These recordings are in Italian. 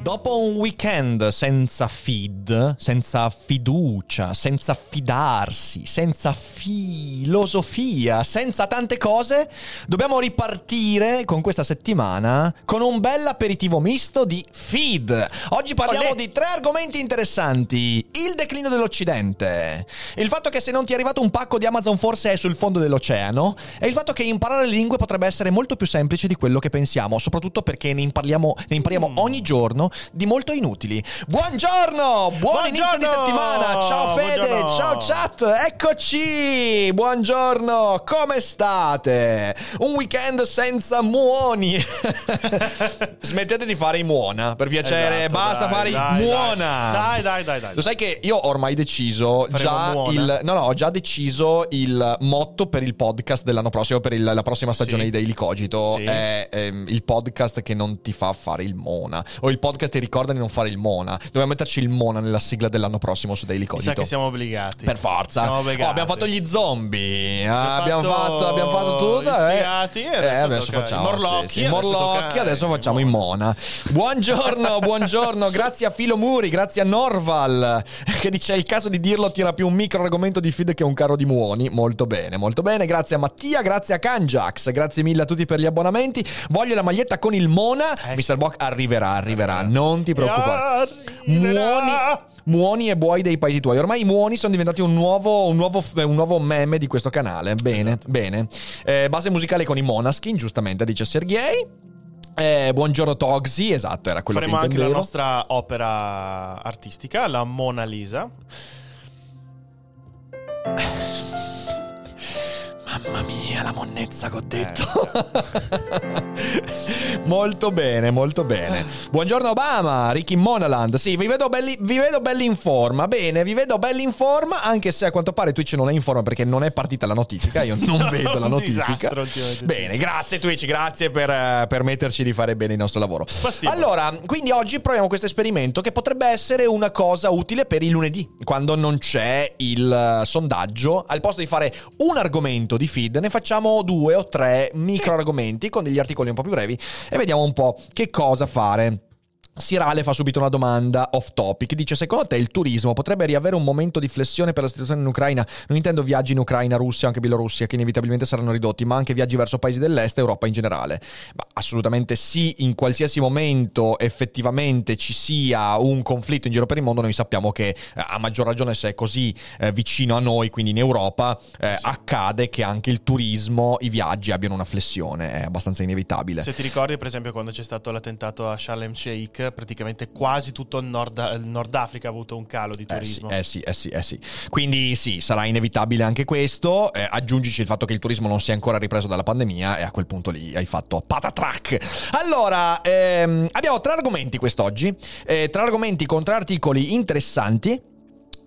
Dopo un weekend senza feed, senza fiducia, senza fidarsi, senza filosofia, senza tante cose, dobbiamo ripartire con questa settimana con un bel aperitivo misto di feed. Oggi parliamo Olè. di tre argomenti interessanti. Il declino dell'Occidente, il fatto che se non ti è arrivato un pacco di Amazon forse è sul fondo dell'oceano e il fatto che imparare le lingue potrebbe essere molto più semplice di quello che pensiamo, soprattutto perché ne impariamo, ne impariamo Mm. ogni giorno di molto inutili. Buongiorno, buon inizio di Buongiorno! settimana. Ciao Fede, Buongiorno! ciao chat, eccoci. Buongiorno, come state? Un weekend senza muoni. Smettete di fare i muona, per piacere, Esatto, basta dai, fare i dai, muona. Dai, dai, dai, dai. Lo sai che io ho ormai deciso Faremo già muona. il no no, ho già deciso il motto per il podcast dell'anno prossimo per il- la prossima stagione Sì. di Daily Cogito Sì. è ehm, il podcast che non ti fa fare il mona o il podcast che ricorda di non fare il mona. Dobbiamo metterci il mona nella sigla dell'anno prossimo su Daily Mi Cogito. sa che siamo obbligati. Per forza. Siamo Oh, obbligati. abbiamo fatto gli zombie. ah, Abbiamo fatto, fatto abbiamo fatto tutto. eh. sfiati, e adesso Eh, adesso facciamo morlocchi, sì, sì, adesso morlocchi, adesso facciamo i mona. Buongiorno, buongiorno. grazie a Filo Muri, grazie a Norval che dice è il caso di dirlo tira più un micro argomento di feed che un carro di muoni. Molto bene, molto bene. Grazie a Mattia, grazie a Kanjax, grazie mille a tutti per gli abbonamenti. Voglio la maglietta con il mona. Eh, Mr. Bock arriverà, arriverà, non ti preoccupare. Muoni, muoni e buoi dei paesi tuoi. Ormai i muoni sono diventati un nuovo, un nuovo, un nuovo meme di questo canale. Bene, Esatto. bene. Eh, base musicale con i Monaskin, giustamente, dice Sergei. Eh, buongiorno Togsi, esatto, era quello Faremo che anche la intendevo. nostra opera artistica, la Mona Lisa. Mia, la monnezza che ho detto. Eh, molto bene, molto bene. Buongiorno Obama, Ricky Monaland. Sì, vi vedo, belli, vi vedo belli in forma. Bene, vi vedo belli in forma, anche se a quanto pare Twitch non è in forma perché non è partita la notifica. Io non vedo la notifica. disastro. Bene, grazie Twitch, grazie per eh, permetterci di fare bene il nostro lavoro. Possibile. Allora, quindi oggi proviamo questo esperimento che potrebbe essere una cosa utile per il lunedì, quando non c'è il eh, sondaggio. Al posto di fare un argomento di feed, ne facciamo due o tre micro argomenti con degli articoli un po' più brevi e vediamo un po' che cosa fare. Sirale fa subito una domanda off topic. Dice: Secondo te il turismo potrebbe riavere un momento di flessione per la situazione in Ucraina? Non intendo viaggi in Ucraina, Russia, anche Bielorussia, che inevitabilmente saranno ridotti, ma anche viaggi verso paesi dell'est e Europa in generale. Ma assolutamente sì, in qualsiasi momento effettivamente ci sia un conflitto in giro per il mondo, noi sappiamo che eh, a maggior ragione se è così eh, vicino a noi, quindi in Europa, eh, accade che anche il turismo, i viaggi abbiano una flessione, è abbastanza inevitabile. Se ti ricordi, per esempio, quando c'è stato l'attentato a Sharm Sheikh, praticamente quasi tutto il Nord, il Nord Africa ha avuto un calo di Eh sì, turismo. eh sì, eh sì, eh sì. Quindi sì, sarà inevitabile anche questo. Eh, aggiungici il fatto che il turismo non si è ancora ripreso dalla pandemia e a quel punto lì hai fatto patatrack. Allora, ehm, abbiamo tre argomenti quest'oggi, eh, tre argomenti con tre articoli interessanti.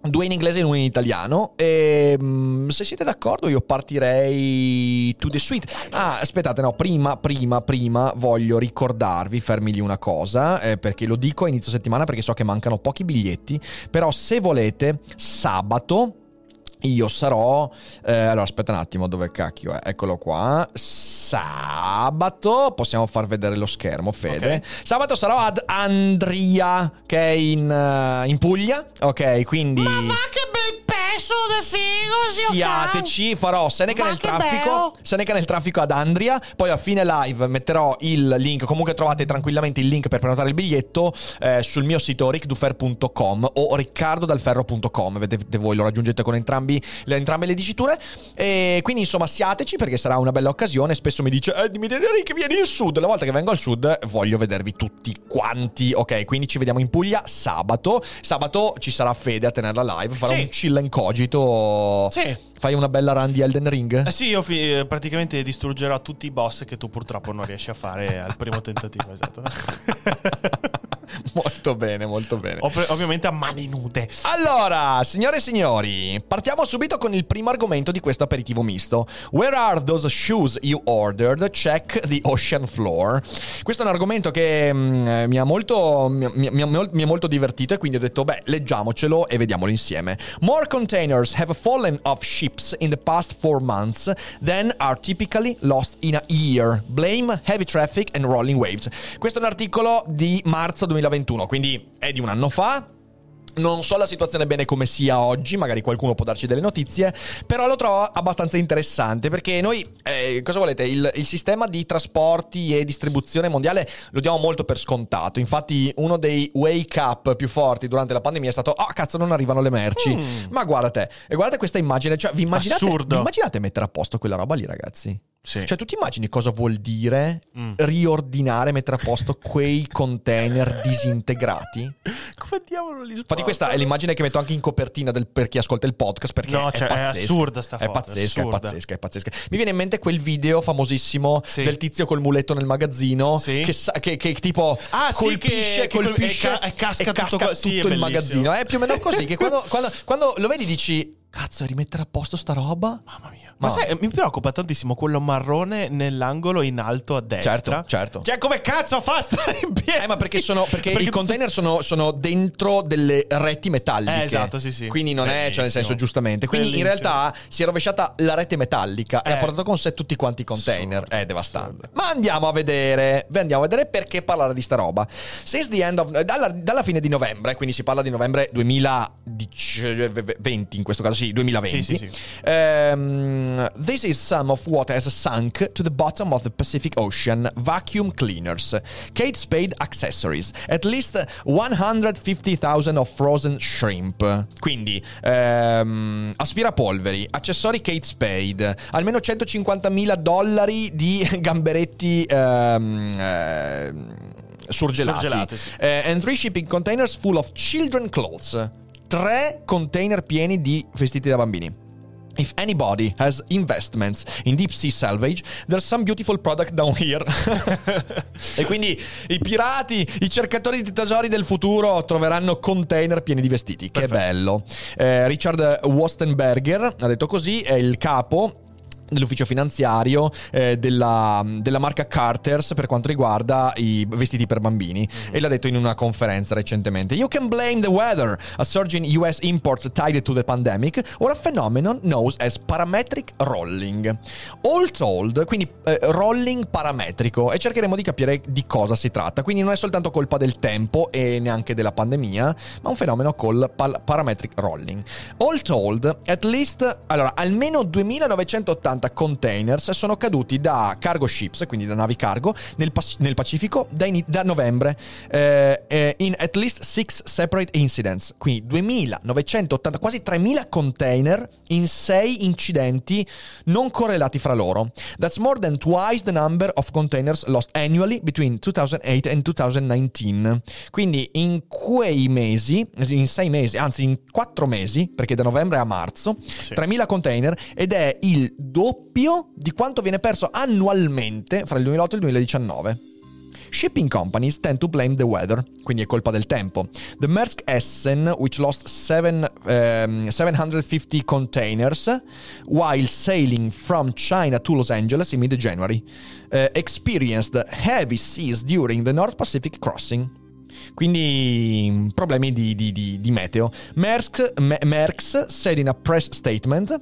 Due in inglese e uno in italiano. E, mm, se siete d'accordo, io partirei to the suite. Ah, aspettate, no, prima, prima, prima voglio ricordarvi, fermi lì una cosa, eh, perché lo dico a inizio settimana perché so che mancano pochi biglietti. Però se volete, sabato. Io sarò. eh, allora, aspetta un attimo, dove cacchio è? Eccolo qua. Sabato. Possiamo far vedere lo schermo, Fede. Ok. Sabato sarò ad Andria, che è in, eh, in Puglia. Ok, quindi. che pezzo di figo, Siateci, farò Seneca Ma nel che traffico. bello. Seneca nel traffico ad Andria. Poi a fine live metterò il link. Comunque trovate tranquillamente il link per prenotare il biglietto eh, sul mio sito rickdufer.com o riccardodalferro.com. Vedete voi, lo raggiungete con entrambi, le, entrambe le diciture. E quindi insomma siateci perché sarà una bella occasione. Spesso mi dice, eh, mi dite Rick, vieni al sud. La volta che vengo al sud voglio vedervi tutti quanti. Ok, quindi ci vediamo in Puglia sabato. Sabato ci sarà Fede a tenerla live. Farò Sì. un chill and cogito. Sì. Fai una bella run di Elden Ring? Eh sì, io fi- eh, praticamente distruggerò tutti i boss che tu purtroppo non riesci a fare al primo tentativo, esatto. molto bene, molto bene. Ov- ovviamente a mani nude. Allora, signore e signori, partiamo subito con il primo argomento di questo aperitivo misto. Where are those shoes you ordered? Check the ocean floor. Questo è un argomento che mm, mi, ha molto, mi, mi- mi- mi è molto divertito e quindi ho detto, beh, leggiamocelo e vediamolo insieme. More containers have fallen off ships in the past four months than are typically lost in a year. Blame heavy traffic and rolling waves. Questo è un articolo di marzo 2021, quindi è di un anno fa. Non so la situazione bene come sia oggi, magari qualcuno può darci delle notizie, però lo trovo abbastanza interessante perché noi, eh, cosa volete, il, il sistema di trasporti e distribuzione mondiale lo diamo molto per scontato, infatti uno dei wake up più forti durante la pandemia è stato, oh cazzo non arrivano le merci, ma guardate, e guardate questa immagine, cioè vi immaginate, Assurdo. vi immaginate mettere a posto quella roba lì ragazzi? Sì. Cioè, tu ti immagini cosa vuol dire Mm. riordinare, mettere a posto quei container disintegrati? Come diavolo li Infatti, questa è l'immagine che metto anche in copertina del- per chi ascolta il podcast. Perché No, è, cioè, è pazzesca. assurda sta È foto, è pazzesca, è pazzesca, è pazzesca. Mi viene in mente quel video famosissimo Sì. del tizio col muletto nel magazzino. Sì. Che, sa- che- che tipo Ah, sì, colpisce, che- che col- colpisce e ca- e casca tutto qua- sì, è tutto il magazzino. È più o meno così. Che quando, quando- quando lo vedi dici. Cazzo, rimettere a posto sta roba? Mamma mia. Ma Ma- sai, mi preoccupa tantissimo quello marrone nell'angolo in alto a destra. Certo, certo. Cioè, come cazzo fa a stare in piedi? Eh, ma perché, sono, perché, Perché i container sono, sono dentro delle reti metalliche. Eh, esatto, sì, sì. Quindi non è, cioè nel Bellissimo. senso, giustamente. Quindi in Bellissimo. realtà si è rovesciata la rete metallica e Eh. ha portato con sé tutti quanti i container. Assurdo, è devastante. assurdo. Ma andiamo a vedere. Andiamo a vedere perché parlare di sta roba. Since the end of, dalla, dalla fine di novembre, quindi si parla di novembre 2020, in questo caso sì, 2020. Sì, sì, sì. Um, this is some of what has sunk to the bottom of the Pacific Ocean vacuum cleaners, Kate Spade accessories, at least 150,000 of frozen shrimp. Quindi, ehm, aspirapolveri, accessori Kate Spade, almeno 150.000 dollari di gamberetti ehm, ehm, surgelati. Surgelati, sì. Eh, and three shipping containers full of children clothes. Tre container pieni di vestiti da bambini. If anybody has investments in deep sea salvage, there's some beautiful product down here. e quindi i pirati, i cercatori di tesori del futuro troveranno container pieni di vestiti. Che bello. Eh, Richard Wostenberger ha detto così, è il capo dell'ufficio finanziario eh, della, della marca Carters per quanto riguarda i vestiti per bambini. E l'ha detto in una conferenza recentemente. You can blame the weather. A surge in US imports tied to the pandemic. Or a phenomenon known as parametric rolling. All told quindi eh, rolling parametrico. E cercheremo di capire di cosa si tratta. Quindi non è soltanto colpa del tempo e neanche della pandemia ma un fenomeno col pal- parametric rolling. All told at least allora almeno 2980 containers sono caduti da cargo ships, quindi da navi cargo, nel, Pas- nel Pacifico da, ini- da novembre eh, eh, in at least six separate incidents. Quindi 2980, quasi 3000 container in 6 incidenti non correlati fra loro. That's more than twice the number of containers lost annually between 2008 and 2019. Quindi in quei mesi, in 6 mesi, anzi in 4 mesi, perché da novembre a marzo, Sì. 3000 container ed è il doppio di quanto viene perso annualmente fra il 2008 e il 2019. Shipping companies tend to blame the weather, quindi è colpa del tempo. The Maersk Essen, which lost seven, um, 750 containers while sailing from China to Los Angeles in mid-January, uh, experienced heavy seas during the North Pacific crossing. Quindi problemi di, di- di- di meteo. Maersk, Me- Maersk said in a press statement.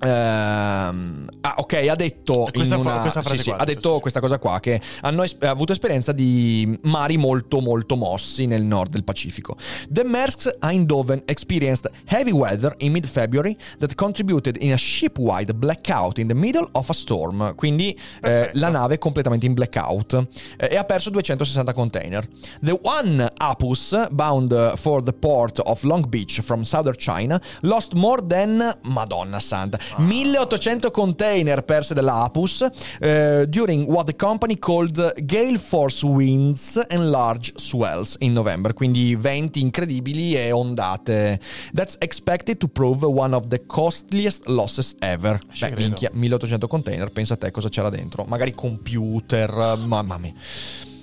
Ehm, ah, ok, ha detto questa una- questa frase sì, sì, qua, ha detto sì, questa cosa qua che hanno es- avuto esperienza di mari molto molto mossi nel nord del Pacifico. The Maersk Eindhoven experienced heavy weather in mid-February that contributed in a ship-wide blackout in the middle of a storm. Quindi eh, la nave è completamente in blackout eh, e ha perso 260 container. The one Apus bound for the port of Long Beach from southern China lost more than Madonna Santa 1800 container perse dalla Apus eh, during what the company called gale force winds and large swells in november, quindi venti incredibili e ondate. That's expected to prove one of the costliest losses ever. Ci Beh, credo. minchia, 1800 container, pensa a te cosa c'era dentro. Magari computer, mamma mia.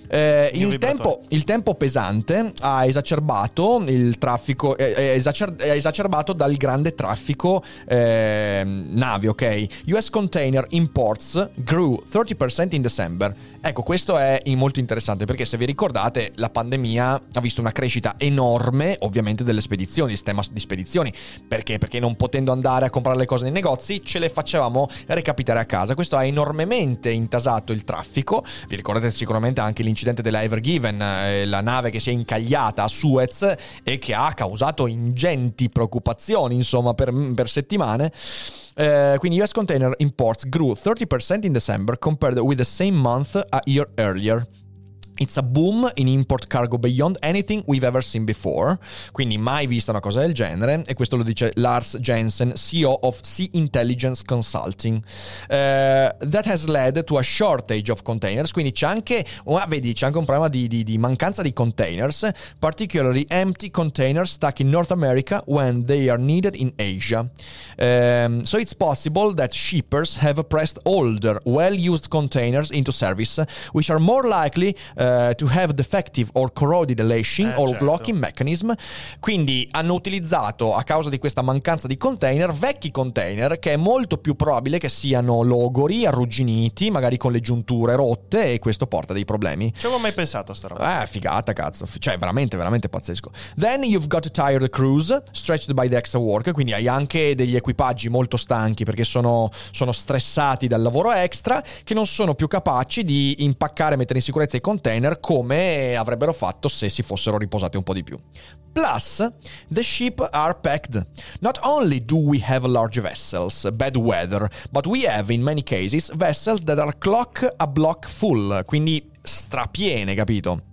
Eh, il, tempo, il tempo pesante ha esacerbato il traffico, è, è esacer- è esacerbato dal grande traffico eh, navi, ok? US Container Imports grew 30% in December. Ecco, questo è molto interessante perché se vi ricordate la pandemia ha visto una crescita enorme ovviamente delle spedizioni, il sistema di spedizioni. Perché? Perché non potendo andare a comprare le cose nei negozi ce le facevamo recapitare a casa. Questo ha enormemente intasato il traffico. Vi ricordate sicuramente anche l'incidente della Ever Given, eh, la nave che si è incagliata a Suez e che ha causato ingenti preoccupazioni, insomma, per, per settimane. Eh, quindi US Container Imports grew 30% in December compared with the same month a year earlier. It's a boom in import cargo beyond anything we've ever seen before. Quindi mai vista una cosa del genere. E questo lo dice Lars Jensen, CEO of Sea Intelligence Consulting. Eh, that has led to a shortage of containers. Quindi c'è anche, ah, vedi, c'è anche un problema di, di- di mancanza di containers, particularly empty containers stuck in North America when they are needed in Asia. Um, so it's possible that shippers have pressed older, well-used containers into service, which are more likely uh, to have defective or corroded lashing Eh, or certo. locking mechanism. Quindi hanno utilizzato, a causa di questa mancanza di container, vecchi container che è molto più probabile che siano logori, arrugginiti, magari con le giunture rotte e questo porta dei problemi. Ci avevo mai pensato a sta roba. Eh, figata, cazzo. Cioè, veramente, veramente pazzesco. Then you've got a tired cruise, stretched by the extra work. Quindi hai anche degli equipaggi molto stanchi perché sono, sono stressati dal lavoro extra, che non sono più capaci di impaccare e mettere in sicurezza i container come avrebbero fatto se si fossero riposati un po' di più. Plus, the ship are packed. Not only do we have large vessels, bad weather, but we have in many cases vessels that are clock a block full, quindi strapiene, capito?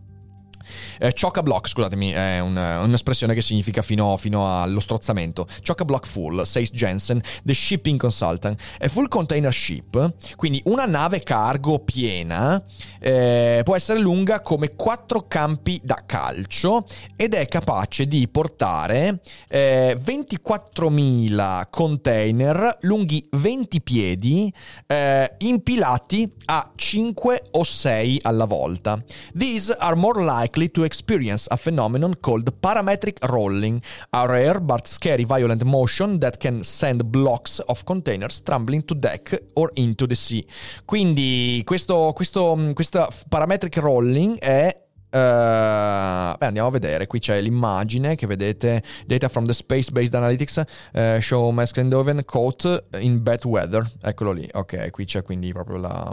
Eh, chock block, scusatemi, è un- un'espressione che significa fino, fino allo strozzamento. Chock block full, says Jensen, the shipping consultant. A full container ship, quindi una nave cargo piena, eh, può essere lunga come quattro campi da calcio ed è capace di portare eh, 24.000 container lunghi 20 piedi eh, impilati a 5 o 6 alla volta. These are more likely to experience a phenomenon called parametric rolling, a rare but scary violent motion that can send blocks of containers tumbling to deck or into the sea. Quindi questo, questo, questa parametric rolling è eh, beh, andiamo a vedere. Qui c'è l'immagine che vedete: Data from the Space Based Analytics eh, show Meskendoven caught in bad weather. Eccolo lì. Ok, qui c'è quindi proprio la,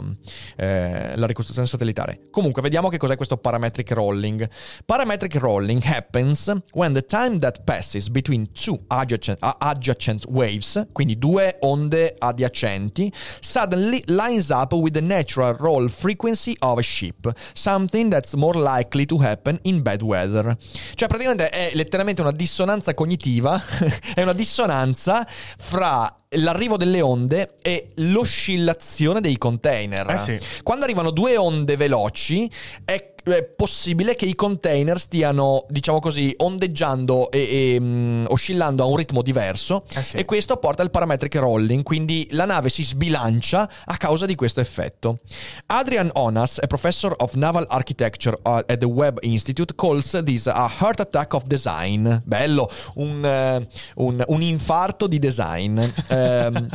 eh, la ricostruzione satellitare. Comunque, vediamo che cos'è questo parametric rolling. Parametric rolling happens when the time that passes between two adjacent, uh, adjacent waves, quindi due onde adiacenti, suddenly lines up with the natural roll frequency of a ship, something that's more likely to happen in bad weather. Cioè, praticamente è letteralmente una dissonanza cognitiva, è una dissonanza fra l'arrivo delle onde e l'oscillazione dei container. Eh sì. Quando arrivano due onde veloci, è è possibile che i container stiano, diciamo così, ondeggiando e, e, mm, oscillando a un ritmo diverso Eh sì. e questo porta al parametric rolling, quindi la nave si sbilancia a causa di questo effetto. Adrian Onas, a professor of naval architecture uh, at the Webb Institute, calls this a heart attack of design. Bello, un, eh, un- un infarto di design. Ehm,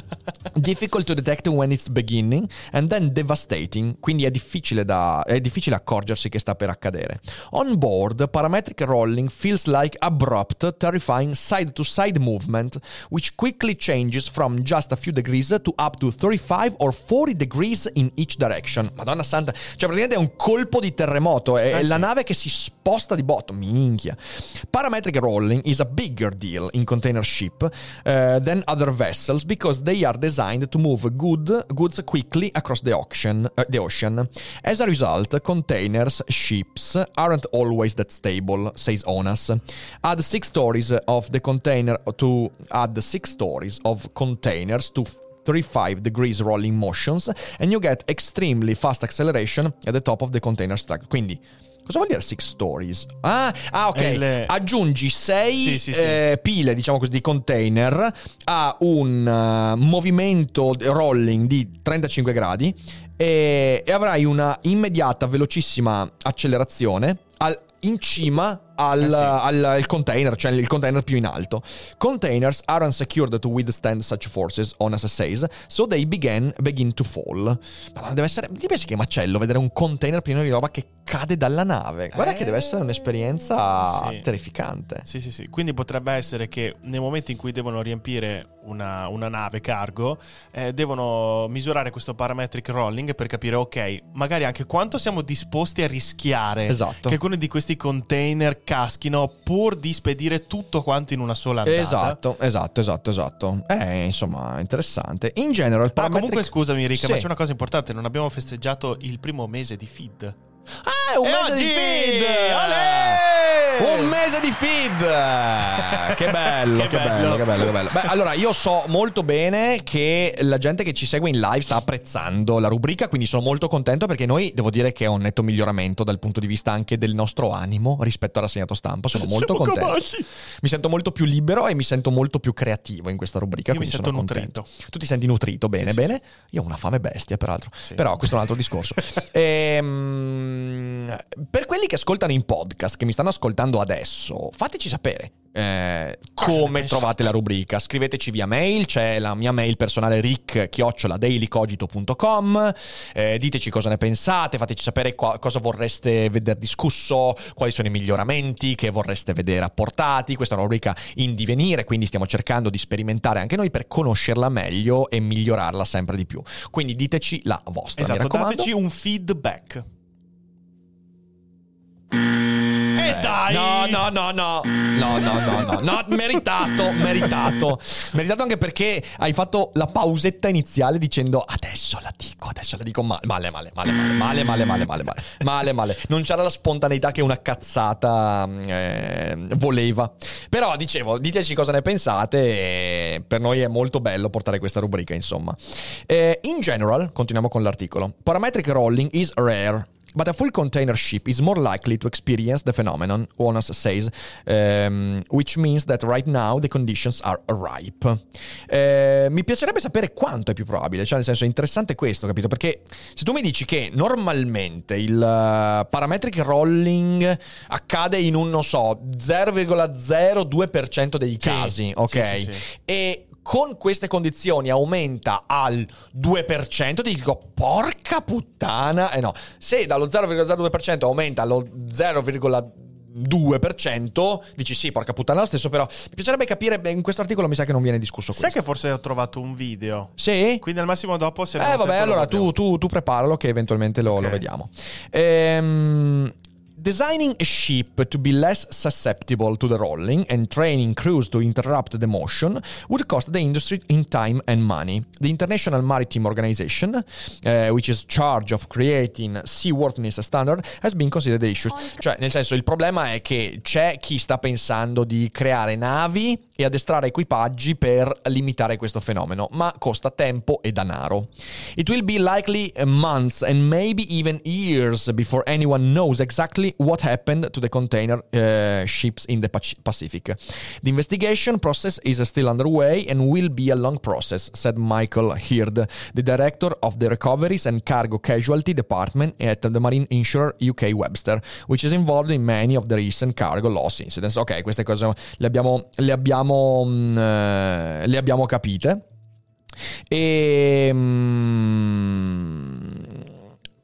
difficult to detect when it's beginning and then devastating, quindi è difficile, da, è difficile accorgersi che sta per accadere. On board, parametric rolling feels like abrupt, terrifying side-to-side movement, which quickly changes from just a few degrees to up to 35 or 40 degrees in each direction. Madonna santa, cioè praticamente è un colpo di terremoto, è, Eh sì. la nave che si sposta di botto, minchia. Parametric rolling is a bigger deal in container ship uh, than other vessels because they are designed to move good, goods quickly across the ocean, uh, the ocean. As a result, containers ships aren't always that stable, says Onas. Add six stories of the container to add six stories of containers to 35 degrees rolling motions and you get extremely fast acceleration at the top of the container stack. Quindi Cosa vuol dire six stories? Ah, ah ok. Il- Aggiungi sei Sì, sì, sì. eh, pile, diciamo così, di container a un eh, movimento rolling di 35 gradi e, e avrai una immediata, velocissima accelerazione al- in cima al, Eh sì. al- al container, cioè il container più in alto. Containers aren't secured to withstand such forces, Onas says, so they began, begin to fall. Ma deve essere. Ti pensi che macello vedere un container pieno di roba che cade dalla nave? Guarda che deve essere un'esperienza Sì. terrificante. Sì, sì, sì. Quindi potrebbe essere che nel momento in cui devono riempire una, una nave cargo, eh, devono misurare questo parametric rolling per capire, ok, magari anche quanto siamo disposti a rischiare Esatto. che alcuni di questi container caschino pur di spedire tutto quanto in una sola andata. Esatto, esatto, esatto, esatto. Eh, insomma, interessante. In general, il Ah, parametric... comunque scusami Rica, ma Sì. c'è una cosa importante, non abbiamo festeggiato il primo mese di feed. Ah, è un E mese oggi- di feed! Olè! Un mese di feed! Che bello, che, Che bello. bello. che bello, che bello. Beh, allora, io so molto bene che la gente che ci segue in live sta apprezzando la rubrica, quindi sono molto contento perché noi, devo dire che è un netto miglioramento dal punto di vista anche del nostro animo rispetto al rassegnato stampa. Sono molto Siamo contento. capaci. Mi sento molto più libero e mi sento molto più creativo in questa rubrica. Io mi quindi sento sono contento. nutrito. Tu ti senti nutrito, bene, Sì, sì, bene. Io ho una fame bestia, peraltro. Sì. Però questo è un altro discorso. Ehm, per quelli che ascoltano in podcast, che mi stanno ascoltando adesso, fateci sapere. eh, come trovate la rubrica. Scriveteci via mail c'è la mia mail personale rick dailycogito.com eh, diteci cosa ne pensate fateci sapere qua- cosa vorreste vedere discusso quali sono i miglioramenti che vorreste vedere apportati. Questa è una rubrica in divenire quindi stiamo cercando di sperimentare anche noi per conoscerla meglio e migliorarla sempre di più. Quindi diteci la vostra Esatto, dateci un feedback. Eh, dai! No, no, no, no. No, no, no, no. No, meritato, meritato. Meritato anche perché hai fatto la pausetta iniziale dicendo adesso la dico, adesso la dico male, male, male, male, male, male, male, male, male, male, male. Non c'era la spontaneità che una cazzata eh, voleva. Però dicevo, diteci cosa ne pensate. e per noi è molto bello portare questa rubrica, insomma. Eh, in general, continuiamo con l'articolo. Parametric rolling is rare. But a full container ship is more likely to experience the phenomenon, Onas says, um, which means that right now the conditions are ripe. Eh, mi piacerebbe sapere quanto è più probabile, cioè nel senso è interessante questo, capito? Perché se tu mi dici che normalmente il uh, parametric rolling accade in un, non so, 0,02% dei casi, ok? sì, sì, sì. E con queste condizioni aumenta al 2%, ti dico porca puttana, eh no, se dallo 0,02% aumenta allo 0,2%, dici sì, porca puttana lo stesso, però mi piacerebbe capire, beh, in questo articolo mi sa che non viene discusso Sai questo. che forse ho trovato un video? Sì? Quindi al massimo dopo se Eh vabbè, lo allora tu, tu, tu preparalo che eventualmente lo, lo Ok. vediamo. Ehm, Designing a ship to be less susceptible to the rolling and training crews to interrupt the motion would cost the industry in time and money. The International Maritime Organization, eh, which is charge of creating seaworthiness standard, has been considered the issue. Cioè, nel senso, il problema è che c'è chi sta pensando di creare navi e addestrare equipaggi per limitare questo fenomeno, ma costa tempo e denaro. It will be likely months and maybe even years before anyone knows exactly what happened to the container uh, ships in the Pac- Pacific. The investigation process is still underway and will be a long process, said Michael Heard, the director of the Recoveries and Cargo Casualty Department at the Marine Insurer UK Webster, which is involved in many of the recent cargo loss incidents. Ok, queste cose le abbiamo, le abbiamo, abbiamo, mh, le abbiamo capite. E... Mh,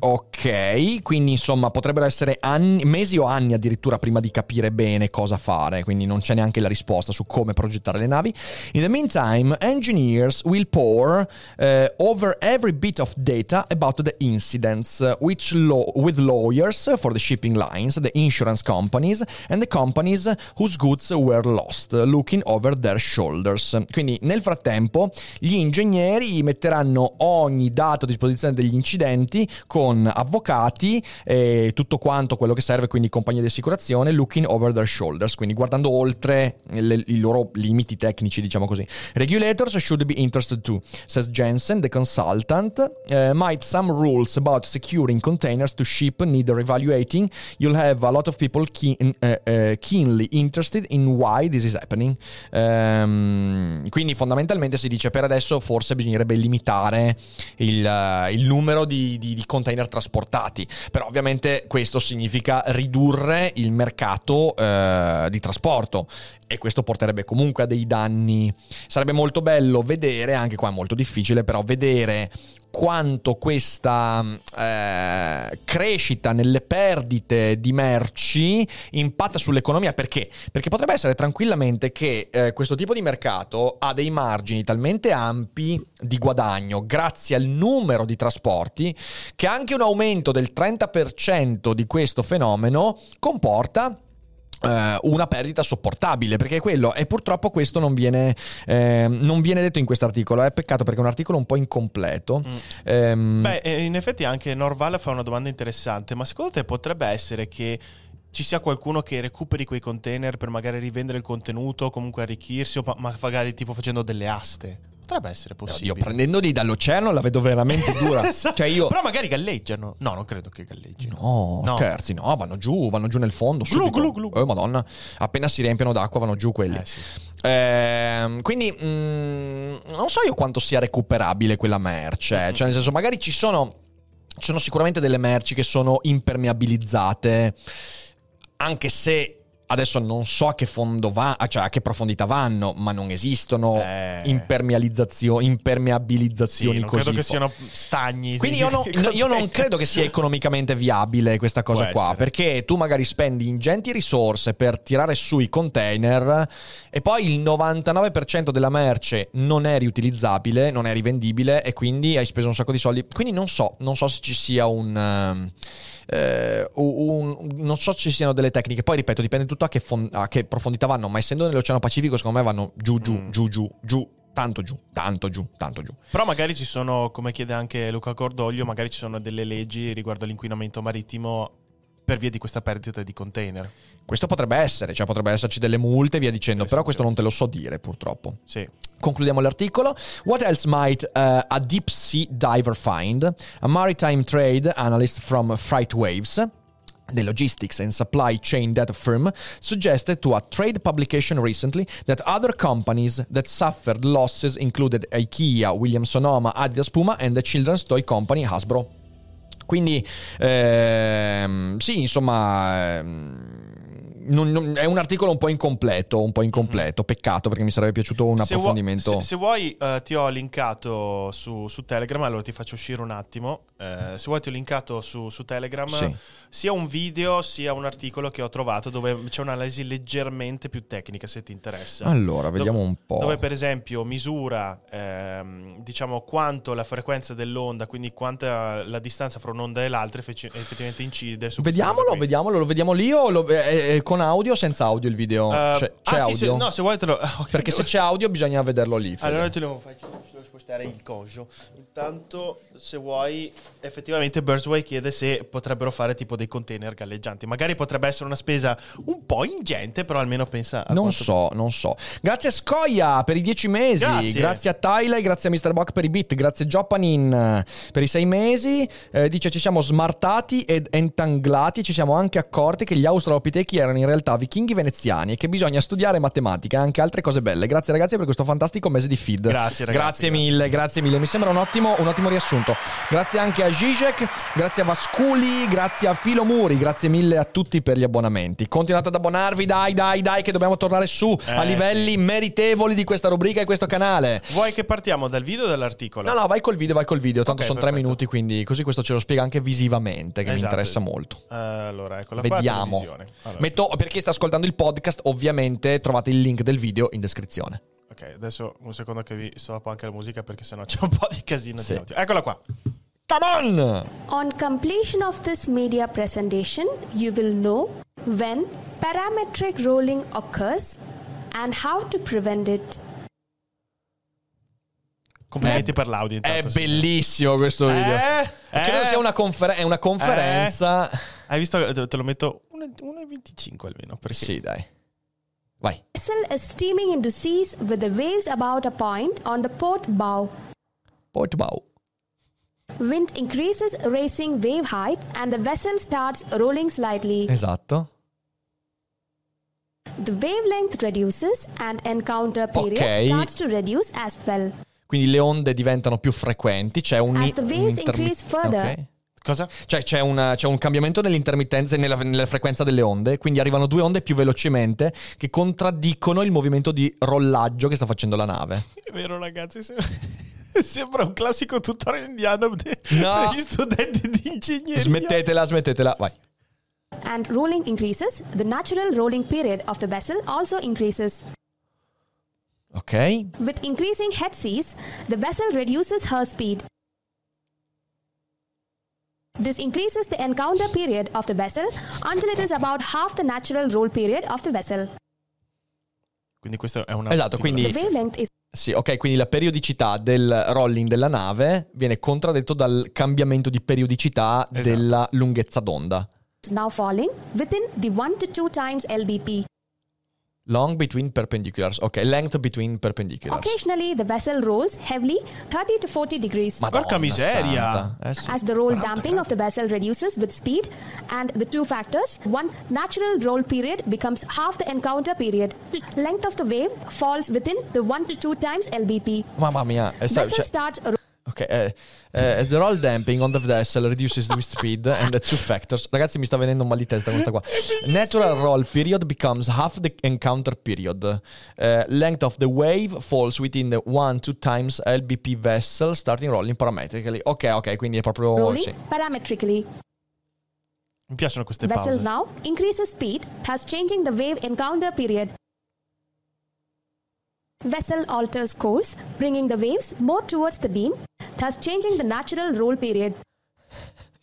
Ok, quindi insomma potrebbero essere anni, mesi o anni addirittura prima di capire bene cosa fare, quindi non c'è neanche la risposta su come progettare le navi. In the meantime, engineers will pour eh, over every bit of data about the incidents, uh, which law- with lawyers for the shipping lines, the insurance companies and the companies whose goods were lost, looking over their shoulders. Quindi nel frattempo gli ingegneri metteranno ogni dato a disposizione degli incidenti con avvocati avvocati e tutto quanto quello che serve, quindi compagnie di assicurazione, looking over their shoulders, quindi guardando oltre le, i loro limiti tecnici, diciamo così. Regulators should be interested too, says Jensen, the consultant. Uh, might some rules about securing containers to ship need reevaluating? You'll have a lot of people keen, uh, uh, keenly interested in why this is happening. Um, quindi fondamentalmente si dice per adesso forse bisognerebbe limitare il, il numero di, di, di, container trasportati, però ovviamente questo significa ridurre il mercato uh, di trasporto e questo porterebbe comunque a dei danni. Sarebbe molto bello vedere, anche qua è molto difficile, però vedere quanto questa eh, crescita nelle perdite di merci impatta sull'economia. Perché? Perché potrebbe essere tranquillamente che eh, questo tipo di mercato ha dei margini talmente ampi di guadagno grazie al numero di trasporti che anche un aumento del 30% di questo fenomeno comporta una perdita sopportabile perché quello e purtroppo questo non viene, eh, non viene detto in questo articolo è peccato perché è un articolo un po' incompleto mm. um, beh in effetti anche Norval fa una domanda interessante ma secondo te potrebbe essere che ci sia qualcuno che recuperi quei container per magari rivendere il contenuto, comunque arricchirsi, o ma magari tipo facendo delle aste. Potrebbe essere possibile. Io prendendoli dall'oceano la vedo veramente dura. esatto. cioè io... Però magari galleggiano. No, non credo che galleggino. No, no. scherzi, no, vanno giù, vanno giù nel fondo. Glu, glu, glu. Oh, madonna. Appena si riempiono d'acqua vanno giù quelli. Eh, sì. eh, quindi mh, mm, non so io quanto sia recuperabile quella merce. Mm-hmm. Cioè, nel senso, magari ci sono. Ci sono sicuramente delle merci che sono impermeabilizzate anche se adesso non so a che fondo va, cioè a che profondità vanno, ma non esistono eh. impermeabilizzazioni, sì, non così. credo che siano stagni. Quindi io, no, io, non credo che sia economicamente viabile questa cosa Può qua, essere. perché tu magari spendi ingenti risorse per tirare su i container e poi il 99% della merce non è riutilizzabile, non è rivendibile e quindi hai speso un sacco di soldi. Quindi non so, non so se ci sia un... Uh, eh, un, non so se ci siano delle tecniche. Poi ripeto, dipende tutto a che, fon- a che profondità vanno. Ma essendo nell'Oceano Pacifico, secondo me vanno giù, giù, mm. giù, giù, giù tanto giù, tanto giù, tanto giù. Però magari ci sono, come chiede anche Luca Cordoglio, magari ci sono delle leggi riguardo all'inquinamento marittimo per via di questa perdita di container. Questo potrebbe essere, cioè potrebbe esserci delle multe via dicendo, però questo non te lo so dire purtroppo. Sì. Concludiamo l'articolo. What else might uh, a deep sea diver find? A maritime trade analyst from Freight Waves the logistics and supply chain data firm, suggested to a trade publication recently that other companies that suffered losses included IKEA, Williams Sonoma, Adidas Puma, and the children's toy company Hasbro. Quindi, ehm, sì, insomma. Ehm, non, non, è un articolo un po' incompleto, un po' incompleto, mm-hmm. peccato perché mi sarebbe piaciuto un se approfondimento. Vuoi, se, se, vuoi uh, ti ho linkato su, su, Telegram, allora ti faccio uscire un attimo. Uh, se vuoi ti ho linkato su, su Telegram sì. sia un video sia un articolo che ho trovato dove c'è un'analisi leggermente più tecnica se ti interessa. Allora, vediamo dove, un po'. Dove per esempio misura ehm, diciamo quanto la frequenza dell'onda, quindi quanta la distanza fra un'onda e l'altra effettivamente incide su Vediamolo, vediamolo, lo vediamo lì o lo, eh, eh, con audio o senza audio il video? Uh, c'è, c'è ah, audio? Sì, se, no, se vuoi te lo... Okay. Perché se c'è audio bisogna vederlo lì. Fede. Allora te lo faccio spostare il coso. Intanto, se vuoi, effettivamente Bursway chiede se potrebbero fare tipo dei container galleggianti. Magari potrebbe essere una spesa un po' ingente, però almeno pensa a Non so, non so. Grazie a Scoia per i dieci mesi. Grazie, grazie a Tyler, grazie a Mr. Bock per i bit, grazie a Jopanin per i sei mesi. Eh, dice ci siamo smartati ed entanglati ci siamo anche accorti che gli australopitechi erano in realtà vichinghi veneziani e che bisogna studiare matematica e anche altre cose belle. Grazie ragazzi per questo fantastico mese di feed. Grazie ragazzi. Grazie, mille, grazie mille. Mi sembra un ottimo, un ottimo riassunto. Grazie anche a Zizek, grazie a Vasculi, grazie a Filo Muri, grazie mille a tutti per gli abbonamenti. Continuate ad abbonarvi, dai, dai, dai, che dobbiamo tornare su eh, a livelli sì. meritevoli di questa rubrica e questo canale. Vuoi che partiamo dal video o dall'articolo? No, no, vai col video, vai col video. Tanto okay, sono perfetto. tre minuti, quindi così questo ce lo spiega anche visivamente, che esatto. mi interessa molto. Uh, allora, eccola Vediamo. qua. Allora. Metto, per chi sta ascoltando il podcast, ovviamente trovate il link del video in descrizione. Ok, adesso un secondo che vi stoppo anche la musica perché sennò c'è un po' di casino sì. Eccola qua. Come on! On completion of this media presentation, you will know when parametric rolling occurs and how to prevent it Complimenti per l'audio. È Intanto, sì. bellissimo questo video. Eh? Credo Eh? sia una, confer- è una conferenza. Hai visto? Te te lo metto 1,25 almeno. Perché Sì, dai. Vai. vessel is steaming into seas with the waves about a point on the port bow. Portbau. Wind increases racing wave height and the vessel starts rolling slightly. Esatto. The wavelength reduces and encounter period Ok. starts to reduce as well. Quindi le onde diventano più frequenti. C'è un. As the waves intermi- increase further. Ok. Cosa? Cioè c'è, una- c'è un cambiamento nell'intermittenza e nella, nella frequenza delle onde, quindi arrivano due onde più velocemente che contraddicono il movimento di rollaggio che sta facendo la nave. È vero, ragazzi. se- Sembra un classico tutorial indiano de- No. per gli studenti di ingegneria. Smettetela, smettetela, vai. And rolling increases, the natural rolling period of the vessel also increases. Ok. With increasing head seas, the vessel reduces her speed. This increases the encounter period of the vessel until it is about half the natural roll period of the vessel. Quindi questo è una... Esatto, quindi- The wavelength is Sì, ok, quindi la periodicità del rolling della nave viene contraddetto dal cambiamento di periodicità Esatto. della lunghezza d'onda. now falling within the 1 to 2 times LBP. Long between perpendiculars. Ok, length between perpendiculars. Occasionally, the vessel rolls heavily 30 to 40 degrees. Porca miseria! Eh sì. As the roll damping of the vessel reduces with speed, and the two factors, one natural roll period becomes half the encounter period. Length of the wave falls within the 1 to 2 times LBP. Mamma mia. eh, sa- Vessel cioè- starts ro- ok, eh, eh, the roll damping on the vessel reduces with speed and the two factors. Ragazzi, mi sta venendo un mal di testa questa qua. Natural roll period becomes half the encounter period. Eh, length of the wave falls within the 1-2 times LBP vessel starting rolling parametrically. Ok, ok, quindi è proprio... rolling sì. parametrically. Mi piacciono queste Vessel pause. now increases speed, thus changing the wave encounter period. Vessel alters course, bringing the waves more towards the beam, thus changing the natural roll period.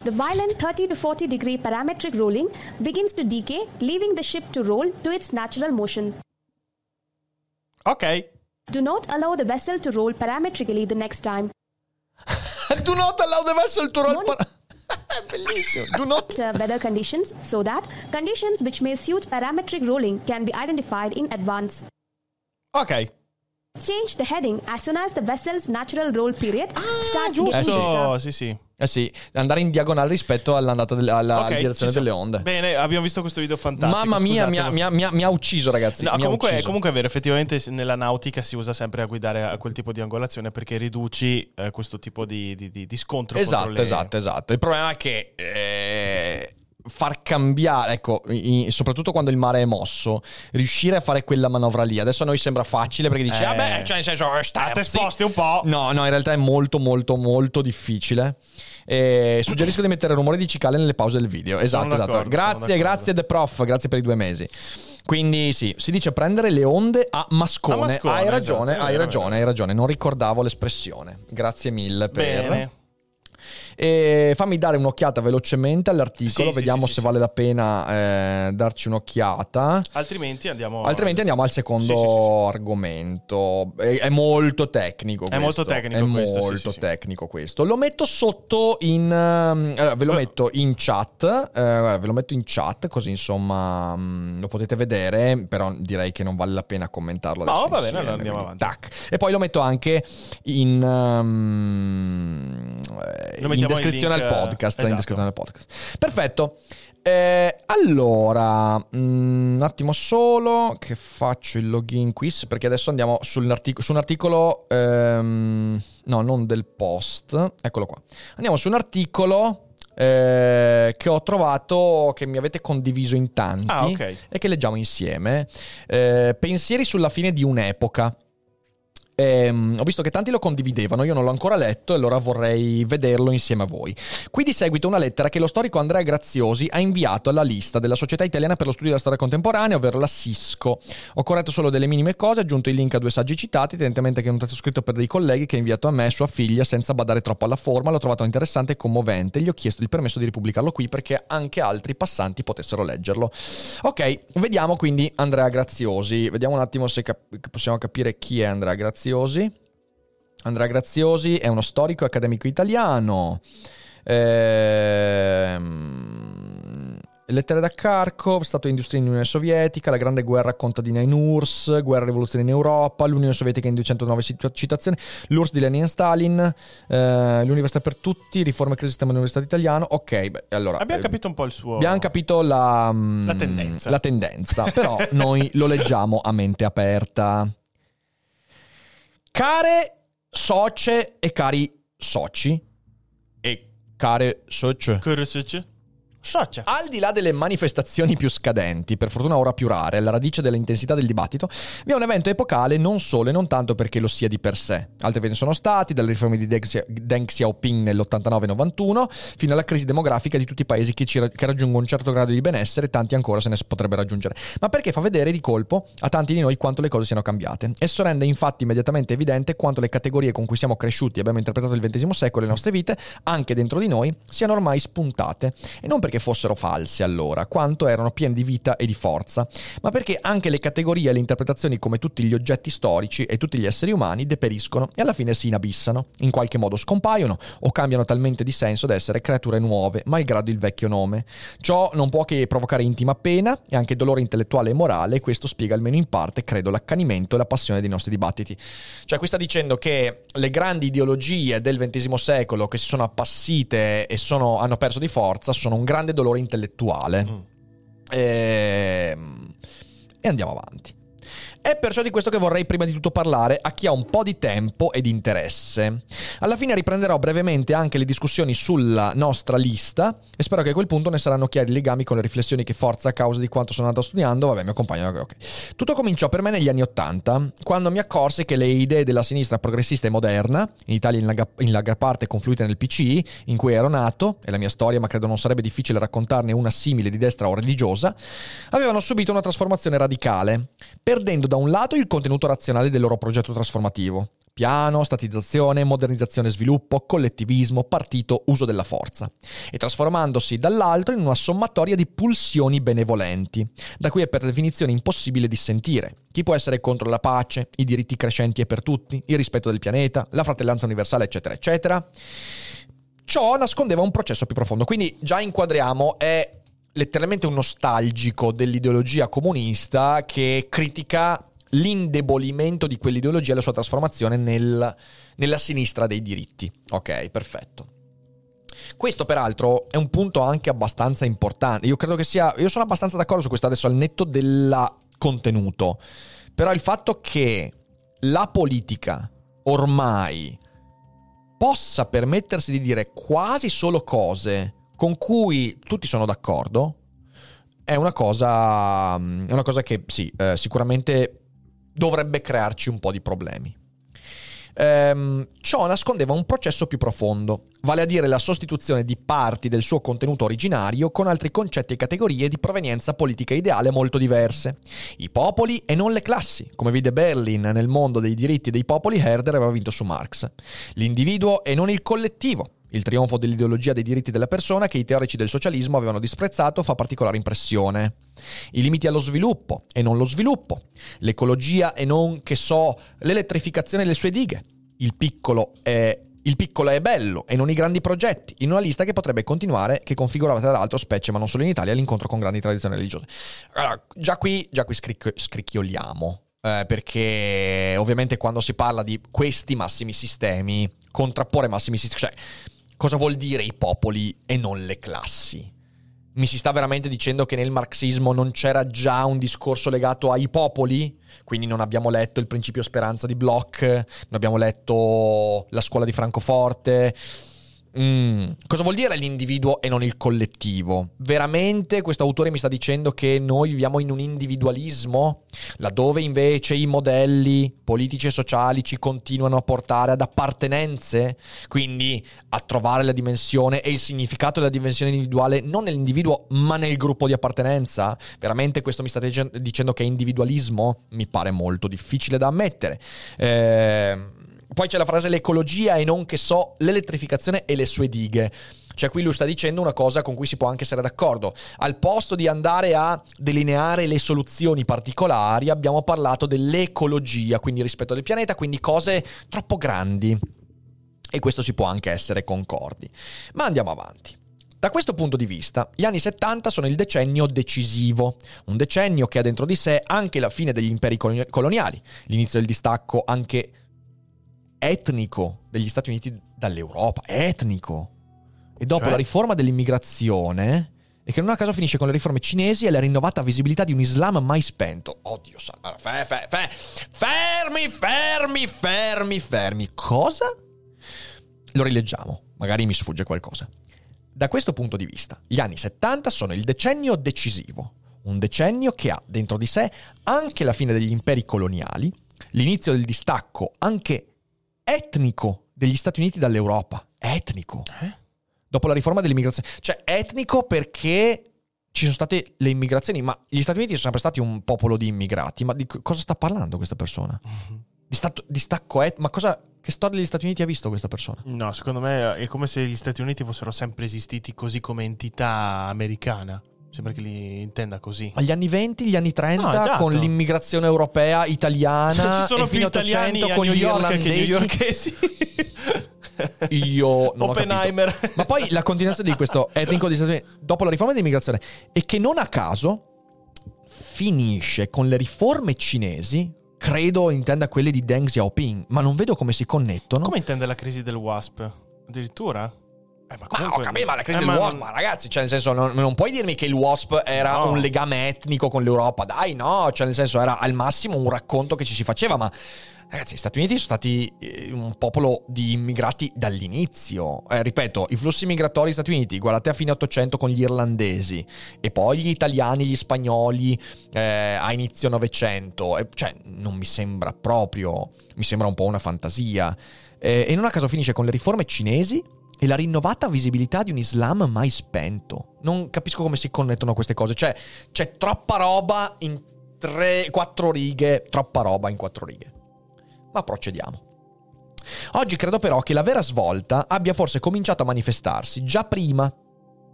The violent 30 to 40 degree parametric rolling begins to decay, leaving the ship to roll to its natural motion. Ok. Do not allow the vessel to roll parametrically the next time. Do not allow the vessel to roll Mon- para- È. Do not... Monitor weather conditions so that conditions which may suit parametric rolling can be identified in advance. Ok. Change the heading as soon as the vessel's natural roll period starts giusto. getting Eh sì. Sì, sì. Eh sì, andare in diagonale rispetto all'andata del- alla Ok, direzione delle onde. Bene, abbiamo visto questo video fantastico. Mamma mia, mi ha, mi ha- mi ha- mi ha ucciso, ragazzi. No, mi ha comunque, ucciso. comunque è vero, effettivamente nella nautica si usa sempre a guidare a quel tipo di angolazione perché riduci eh, questo tipo di, di- di- di scontro. Esatto, le- esatto, esatto. Il problema è che eh, far cambiare, ecco, i- soprattutto quando il mare è mosso, riuscire a fare quella manovra lì. Adesso a noi sembra facile perché dici, Eh. vabbè, cioè nel senso, eh, Ah, sterzi. te sposti un po'. No, no, in realtà è molto, molto, molto difficile. Eh, suggerisco di mettere rumore di cicale nelle pause del video. Esatto, esatto. Grazie, grazie The Prof, grazie per i due mesi. Quindi sì, si dice prendere le onde a mascone. A mascone, hai ragione, esatto, hai ragione, hai ragione. Non ricordavo l'espressione. Grazie mille per... Bene. E fammi dare un'occhiata velocemente all'articolo, Sì, vediamo sì, se vale la pena eh, darci un'occhiata. Altrimenti andiamo. Altrimenti andiamo al secondo argomento. È, è molto tecnico. È questo. molto tecnico È questo, molto tecnico questo. Lo metto sotto in. ehm, allora, ve lo metto in chat. eh, ve lo metto in chat, così insomma mm, lo potete vedere. Però direi che non vale la pena commentarlo No, va bene, allora andiamo avanti. tac. E poi lo metto anche in. eh, Lo in descrizione link, al podcast. In esatto. descrizione al podcast. Perfetto. Eh, allora, mm, un attimo solo che faccio il login quiz perché adesso andiamo su un articolo, ehm, no, non del post, eccolo qua. Andiamo su un articolo eh, che ho trovato, che mi avete condiviso in tanti Ah, ok. e che leggiamo insieme. Eh, pensieri sulla fine di un'epoca. Ehm, ho visto che tanti lo condividevano, io non l'ho ancora letto e allora vorrei vederlo insieme a voi. Qui di seguito una lettera che lo storico Andrea Graziosi ha inviato alla lista della Società Italiana per lo Studio della Storia Contemporanea, ovvero la SISCO. Ho corretto solo delle minime cose, aggiunto il link a due saggi citati, evidentemente che è un testo scritto per dei colleghi che ha inviato a me e sua figlia senza badare troppo alla forma, l'ho trovato interessante e commovente. Gli ho chiesto il permesso di ripubblicarlo qui perché anche altri passanti potessero leggerlo. Ok, vediamo quindi Andrea Graziosi. Vediamo un attimo se cap- possiamo capire chi è Andrea Graziosi. Andrea Graziosi è uno storico accademico italiano. Ehm, Lettere da Kharkov, Stato industria in Unione Sovietica, la Grande Guerra contadina in URSS, Guerra e Rivoluzione in Europa, l'Unione Sovietica in 209 cit- citazioni, l'URSS di Lenin e Stalin, eh, l'Università per tutti, riforme e crisi del sistema dell'università italiano. Ok, beh, allora... Abbiamo eh, capito un po' il suo... Abbiamo capito la, mm, La tendenza. la tendenza, però noi lo leggiamo a mente aperta. Care socie e cari soci e care socie. Kursuc. Socia. Al di là delle manifestazioni più scadenti, per fortuna ora più rare, alla radice dell'intensità del dibattito, vi è un evento epocale non solo e non tanto perché lo sia di per sé. Altri ve ne sono stati, dalle riforme di Deng Xia- Deng Xiaoping nell'89-91 fino alla crisi demografica di tutti i paesi che, ci che raggiungono un certo grado di benessere, tanti ancora se ne potrebbe raggiungere. Ma perché fa vedere di colpo a tanti di noi quanto le cose siano cambiate. Esso rende infatti immediatamente evidente quanto le categorie con cui siamo cresciuti e abbiamo interpretato il XX secolo e le nostre vite, anche dentro di noi, siano ormai spuntate. E non perché fossero false allora, quanto erano piene di vita e di forza, ma perché anche le categorie e le interpretazioni come tutti gli oggetti storici e tutti gli esseri umani deperiscono e alla fine si inabissano, in qualche modo scompaiono o cambiano talmente di senso da essere creature nuove, malgrado il vecchio nome. Ciò non può che provocare intima pena e anche dolore intellettuale e morale e questo spiega almeno in parte, credo, l'accanimento e la passione dei nostri dibattiti. Cioè qui sta dicendo che le grandi ideologie del XX secolo che si sono appassite e sono- hanno perso di forza sono un grande dolore intellettuale. Mm. Ehm, E andiamo avanti. È perciò di questo che vorrei prima di tutto parlare a chi ha un po' di tempo e di interesse. Alla fine riprenderò brevemente anche le discussioni sulla nostra lista e spero che a quel punto ne saranno chiari i legami con le riflessioni che forza a causa di quanto sono andato studiando, vabbè mi accompagnano, ok. Tutto cominciò per me negli anni Ottanta, quando mi accorsi che le idee della sinistra progressista e moderna, in Italia in larga, in larga parte confluite nel PCI, in cui ero nato, e la mia storia, ma credo non sarebbe difficile raccontarne una simile di destra o religiosa, avevano subito una trasformazione radicale, perdendo da un lato il contenuto razionale del loro progetto trasformativo. Piano, statizzazione, modernizzazione e sviluppo, collettivismo, partito, uso della forza. E trasformandosi dall'altro in una sommatoria di pulsioni benevolenti, da cui è per definizione impossibile dissentire. Chi può essere contro la pace, i diritti crescenti e per tutti, il rispetto del pianeta, la fratellanza universale, eccetera, eccetera? Ciò nascondeva un processo più profondo. Quindi già inquadriamo, è letteralmente un nostalgico dell'ideologia comunista che critica l'indebolimento di quell'ideologia e la sua trasformazione nel- nella sinistra dei diritti. Ok, perfetto. Questo, peraltro, è un punto anche abbastanza importante. Io credo che sia. Io sono abbastanza d'accordo su questo adesso al netto del contenuto. Però il fatto che la politica ormai possa permettersi di dire quasi solo cose con cui tutti sono d'accordo è una cosa, è una cosa che sì, eh, sicuramente dovrebbe crearci un po' di problemi. Ehm, ciò nascondeva un processo più profondo, vale a dire la sostituzione di parti del suo contenuto originario con altri concetti e categorie di provenienza politica ideale molto diverse. I popoli e non le classi, come vide Berlin nel mondo dei diritti dei popoli, Herder aveva vinto su Marx. L'individuo e non il collettivo. Il trionfo dell'ideologia dei diritti della persona che i teorici del socialismo avevano disprezzato fa particolare impressione. I limiti allo sviluppo e non lo sviluppo. L'ecologia e non, che so, l'elettrificazione delle sue dighe. Il piccolo è il piccolo è bello e non i grandi progetti, in una lista che potrebbe continuare, che configurava tra l'altro, specie ma non solo in Italia, l'incontro con grandi tradizioni religiose. Allora, già qui, già qui scricch- scricchioliamo, eh, perché ovviamente quando si parla di questi massimi sistemi, contrapporre massimi sistemi, cioè cosa vuol dire i popoli e non le classi? Mi si sta veramente dicendo che nel marxismo non c'era già un discorso legato ai popoli? Quindi non abbiamo letto il principio speranza di Bloch, non abbiamo letto la scuola di Francoforte. Mm, Cosa vuol dire l'individuo e non il collettivo? Veramente questo autore mi sta dicendo che noi viviamo in un individualismo, laddove invece i modelli politici e sociali ci continuano a portare ad appartenenze, quindi a trovare la dimensione e il significato della dimensione individuale non nell'individuo ma nel gruppo di appartenenza? Veramente questo mi state dicendo che è individualismo? Mi pare molto difficile da ammettere. Eh, poi c'è la frase l'ecologia e non che so l'elettrificazione e le sue dighe. Cioè qui lui sta dicendo una cosa con cui si può anche essere d'accordo. Al posto di andare a delineare le soluzioni particolari, abbiamo parlato dell'ecologia, quindi rispetto del pianeta, quindi cose troppo grandi. E questo si può anche essere concordi. Ma andiamo avanti. Da questo punto di vista, gli anni 70 sono il decennio decisivo, un decennio che ha dentro di sé anche la fine degli imperi coloniali, l'inizio del distacco anche etnico degli Stati Uniti dall'Europa, etnico. E dopo cioè? la riforma dell'immigrazione, e che non a caso finisce con le riforme cinesi e la rinnovata visibilità di un Islam mai spento. Oddio, sa- fe- fe- fe- fermi, fermi, fermi, fermi. Cosa? Lo rileggiamo, magari mi sfugge qualcosa. Da questo punto di vista, gli anni 70 sono il decennio decisivo, un decennio che ha dentro di sé anche la fine degli imperi coloniali, l'inizio del distacco anche etnico degli Stati Uniti dall'Europa. Etnico. Eh? Dopo la riforma dell'immigrazione. Cioè, etnico perché ci sono state le immigrazioni, ma gli Stati Uniti sono sempre stati un popolo di immigrati. Ma di cosa sta parlando questa persona? Mm-hmm. Distacco, distacco et- ma cosa, che storia degli Stati Uniti ha visto questa persona? No, secondo me è come se gli Stati Uniti fossero sempre esistiti così come entità americana. Sembra che li intenda così. Agli anni 20, gli anni 30, no, esatto. con l'immigrazione europea italiana, cioè, ci sono più italiani con gli irlandesi. newyorkesi. Io non Oppenheimer. Ma poi la continuazione di questo etnico di Stati Uniti dopo la riforma dell'immigrazione è che non a caso finisce con le riforme cinesi credo intenda quelle di Deng Xiaoping, ma non vedo come si connettono. Come intende la crisi del WASP? Addirittura? Eh, ma, comunque... ma ho capito, ma la crisi eh, del WASP, non... ma ragazzi, cioè nel senso, non, non, puoi dirmi che il WASP era no. un legame etnico con l'Europa, dai, no, cioè nel senso era al massimo un racconto che ci si faceva, ma Ragazzi, gli Stati Uniti sono stati eh, un popolo di immigrati dall'inizio. Eh, ripeto, i flussi migratori degli Stati Uniti, guardate a fine 800 con gli irlandesi, e poi gli italiani, gli spagnoli eh, a inizio 900. Eh, cioè, non mi sembra proprio, mi sembra un po' una fantasia. Eh, e non a caso finisce con le riforme cinesi e la rinnovata visibilità di un Islam mai spento. Non capisco come si connettono queste cose. Cioè, c'è troppa roba in tre, quattro righe, troppa roba in quattro righe ma procediamo. Oggi credo però che la vera svolta abbia forse cominciato a manifestarsi già prima.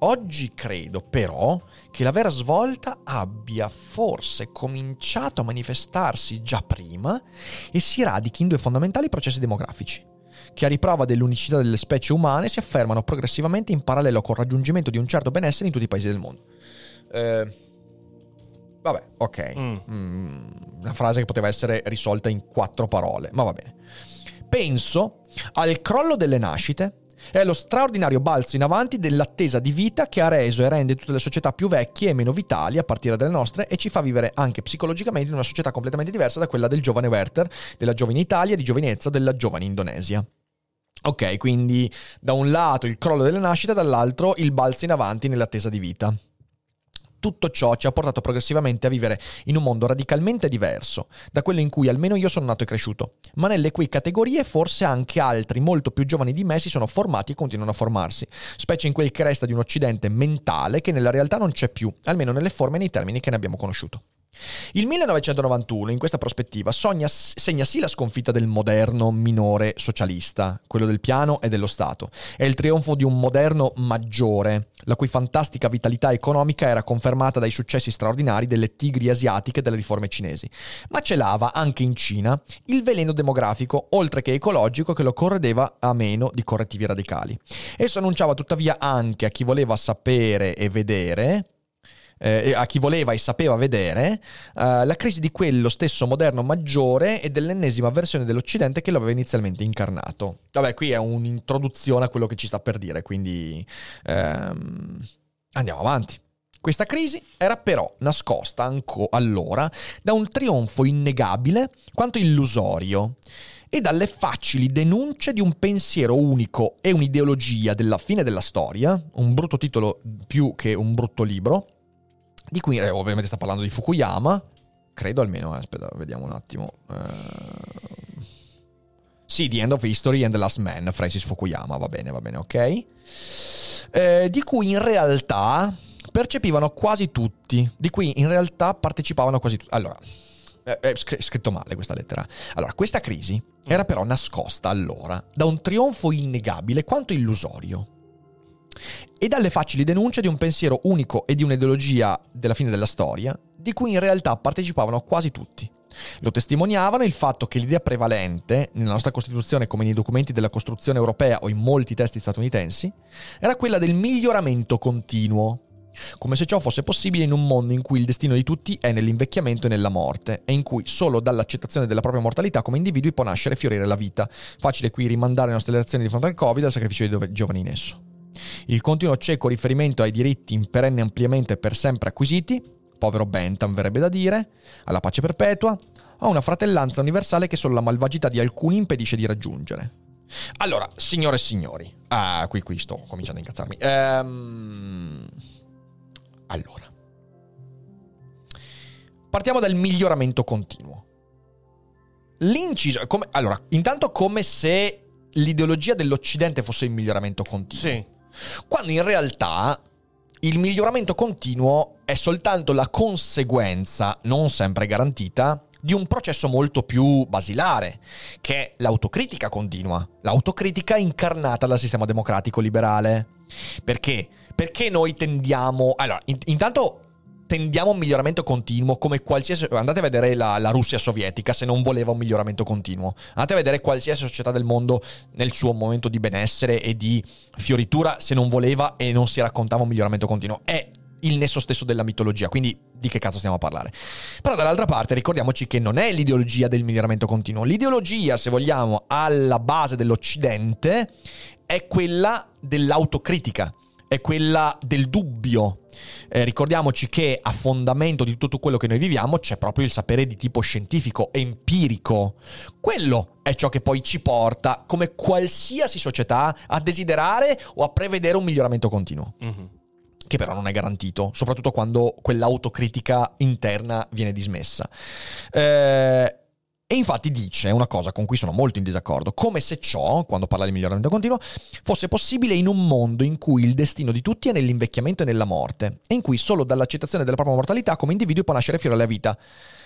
Oggi credo però che la vera svolta abbia forse cominciato a manifestarsi già prima e si radichi in due fondamentali processi demografici, che a riprova dell'unicità delle specie umane si affermano progressivamente in parallelo col raggiungimento di un certo benessere in tutti i paesi del mondo. Eh, Vabbè, ok. Mm. Mm, una frase che poteva essere risolta in quattro parole, ma va bene. Penso al crollo delle nascite e allo straordinario balzo in avanti dell'attesa di vita che ha reso e rende tutte le società più vecchie e meno vitali a partire dalle nostre e ci fa vivere anche psicologicamente in una società completamente diversa da quella del giovane Werther, della giovane Italia, di giovinezza della giovane Indonesia. Ok, quindi da un lato il crollo delle nascite, dall'altro il balzo in avanti nell'attesa di vita tutto ciò ci ha portato progressivamente a vivere in un mondo radicalmente diverso da quello in cui almeno io sono nato e cresciuto, ma nelle cui categorie forse anche altri molto più giovani di me si sono formati e continuano a formarsi, specie in quel che resta di un occidente mentale che nella realtà non c'è più, almeno nelle forme e nei termini che ne abbiamo conosciuto. Il 1991, in questa prospettiva, sogna, segna sì la sconfitta del moderno minore socialista, quello del piano e dello Stato, e il trionfo di un moderno maggiore, la cui fantastica vitalità economica era confermata dai successi straordinari delle tigri asiatiche e delle riforme cinesi. Ma celava anche in Cina il veleno demografico, oltre che ecologico, che lo corredeva a meno di correttivi radicali. Esso annunciava tuttavia anche a chi voleva sapere e vedere eh, a chi voleva e sapeva vedere, eh, la crisi di quello stesso moderno maggiore e dell'ennesima versione dell'Occidente che lo aveva inizialmente incarnato. Vabbè, qui è un'introduzione a quello che ci sta per dire, quindi ehm, andiamo avanti. Questa crisi era però nascosta anco allora da un trionfo innegabile quanto illusorio e dalle facili denunce di un pensiero unico e un'ideologia della fine della storia, un brutto titolo più che un brutto libro, di cui eh, ovviamente sta parlando di Fukuyama, credo almeno, eh, aspetta, vediamo un attimo. Uh... Sì, The End of History and the Last Man, Francis Fukuyama, va bene, va bene, ok. Eh, di cui in realtà percepivano quasi tutti, di cui in realtà partecipavano quasi tutti. Allora, è scritto male questa lettera. Allora, questa crisi era però nascosta allora da un trionfo innegabile quanto illusorio e dalle facili denunce di un pensiero unico e di un'ideologia della fine della storia, di cui in realtà partecipavano quasi tutti. Lo testimoniavano il fatto che l'idea prevalente, nella nostra Costituzione come nei documenti della costruzione europea o in molti testi statunitensi, era quella del miglioramento continuo, come se ciò fosse possibile in un mondo in cui il destino di tutti è nell'invecchiamento e nella morte, e in cui solo dall'accettazione della propria mortalità come individui può nascere e fiorire la vita. Facile qui rimandare le nostre lezioni di fronte al Covid e al sacrificio dei giovani in esso. Il continuo cieco riferimento ai diritti in perenne ampliamento e per sempre acquisiti, povero Bentham verrebbe da dire, alla pace perpetua, a una fratellanza universale che solo la malvagità di alcuni impedisce di raggiungere. Allora, signore e signori, ah, qui, qui sto cominciando a incazzarmi. Ehm... Allora, partiamo dal miglioramento continuo. L'inciso, come, allora, intanto come se l'ideologia dell'Occidente fosse il miglioramento continuo. Sì. Quando in realtà il miglioramento continuo è soltanto la conseguenza, non sempre garantita, di un processo molto più basilare, che è l'autocritica continua, l'autocritica incarnata dal sistema democratico liberale. Perché? Perché noi tendiamo... Allora, in- intanto tendiamo a un miglioramento continuo come qualsiasi... Andate a vedere la, la, Russia sovietica se non voleva un miglioramento continuo. Andate a vedere qualsiasi società del mondo nel suo momento di benessere e di fioritura se non voleva e non si raccontava un miglioramento continuo. È il nesso stesso della mitologia, quindi di che cazzo stiamo a parlare? Però dall'altra parte ricordiamoci che non è l'ideologia del miglioramento continuo. L'ideologia, se vogliamo, alla base dell'Occidente è quella dell'autocritica è quella del dubbio. Eh, ricordiamoci che a fondamento di tutto quello che noi viviamo c'è proprio il sapere di tipo scientifico, empirico. Quello è ciò che poi ci porta, come qualsiasi società, a desiderare o a prevedere un miglioramento continuo. Mm-hmm. Che però non è garantito, soprattutto quando quell'autocritica interna viene dismessa. Eh, e infatti dice una cosa con cui sono molto in disaccordo, come se ciò, quando parla di miglioramento continuo, fosse possibile in un mondo in cui il destino di tutti è nell'invecchiamento e nella morte, e in cui solo dall'accettazione della propria mortalità come individuo può nascere fiore alla vita.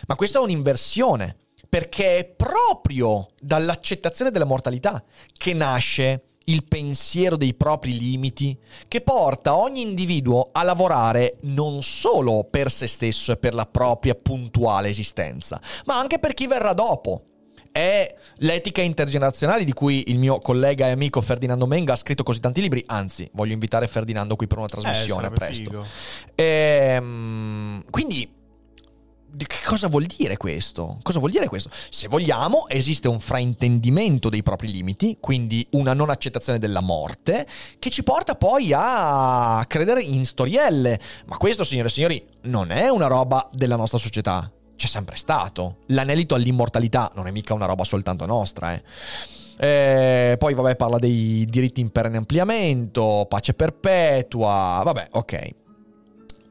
Ma questa è un'inversione, perché è proprio dall'accettazione della mortalità che nasce il pensiero dei propri limiti che porta ogni individuo a lavorare non solo per se stesso e per la propria puntuale esistenza, ma anche per chi verrà dopo. È l'etica intergenerazionale di cui il mio collega e amico Ferdinando Menga ha scritto così tanti libri. Anzi, voglio invitare Ferdinando qui per una trasmissione eh, presto. Ehm, quindi che cosa vuol dire questo? Cosa vuol dire questo? Se vogliamo, esiste un fraintendimento dei propri limiti, quindi una non accettazione della morte, che ci porta poi a credere in storielle. Ma questo, signore e signori, non è una roba della nostra società. C'è sempre stato. L'anelito all'immortalità non è mica una roba soltanto nostra, eh. Eh, poi, vabbè, parla dei diritti in perenne ampliamento, pace perpetua. Vabbè, ok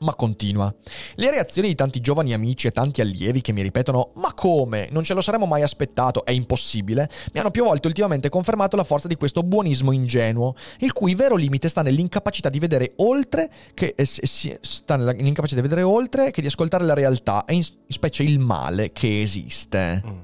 ma continua. Le reazioni di tanti giovani amici e tanti allievi che mi ripetono ma come? Non ce lo saremmo mai aspettato, è impossibile, mi hanno più volte ultimamente confermato la forza di questo buonismo ingenuo, il cui vero limite sta nell'incapacità di vedere oltre che, eh, sta nell'incapacità di vedere oltre che di ascoltare la realtà e in specie il male che esiste. Mm.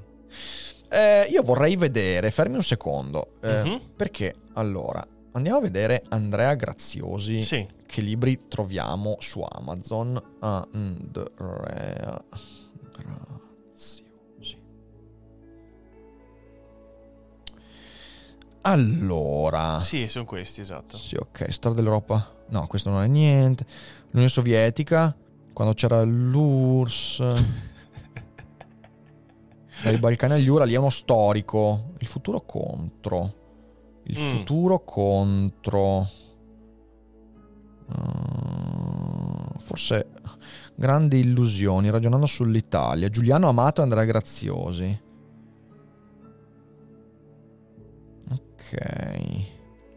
Eh, io vorrei vedere, fermi un secondo, eh, mm-hmm. perché allora andiamo a vedere Andrea Graziosi. Sì che libri troviamo su Amazon. Andrea Graziosi. Allora. Sì, sono questi, esatto. Sì, ok. Storia dell'Europa. No, questo non è niente. L'Unione Sovietica, quando c'era l'URSS. Dai Balcani agli Urali è uno storico. Il futuro contro. Il mm. futuro contro. Uh, forse grandi illusioni, ragionando sull'Italia. Giuliano Amato e Andrea Graziosi. Ok.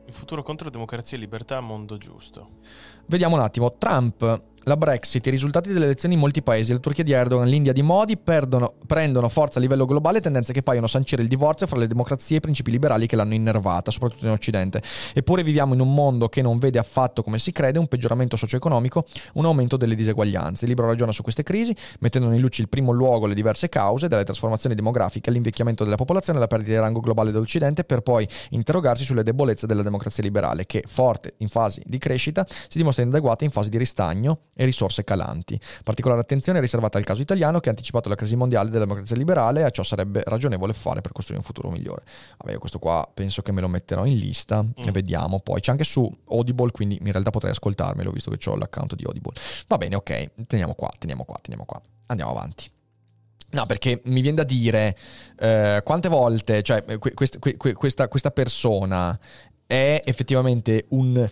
Il futuro contro democrazia e libertà, mondo giusto. Vediamo un attimo. Trump la Brexit, i risultati delle elezioni in molti paesi, la Turchia di Erdogan, l'India di Modi perdono- prendono forza a livello globale tendenze che paiono sancire il divorzio fra le democrazie e i principi liberali che l'hanno innervata, soprattutto in Occidente. Eppure viviamo in un mondo che non vede affatto come si crede un peggioramento socio-economico, un aumento delle diseguaglianze. Il libro ragiona su queste crisi, mettendo in luce il primo luogo le diverse cause, dalle trasformazioni demografiche all'invecchiamento della popolazione alla perdita di rango globale dell'Occidente, per poi interrogarsi sulle debolezze della democrazia liberale, che, forte in fasi di crescita, si dimostra inadeguata in fasi di ristagno e risorse calanti. Particolare attenzione è riservata al caso italiano che ha anticipato la crisi mondiale della democrazia liberale e a ciò sarebbe ragionevole fare per costruire un futuro migliore. Vabbè, questo qua penso che me lo metterò in lista e vediamo poi. C'è anche su Audible, quindi in realtà potrei ascoltarmelo visto che ho l'account di Audible. Va bene, ok, teniamo qua, teniamo qua, teniamo qua. Andiamo avanti. No, perché mi viene da dire eh, quante volte, cioè, que- quest- que- que- questa, questa persona è effettivamente un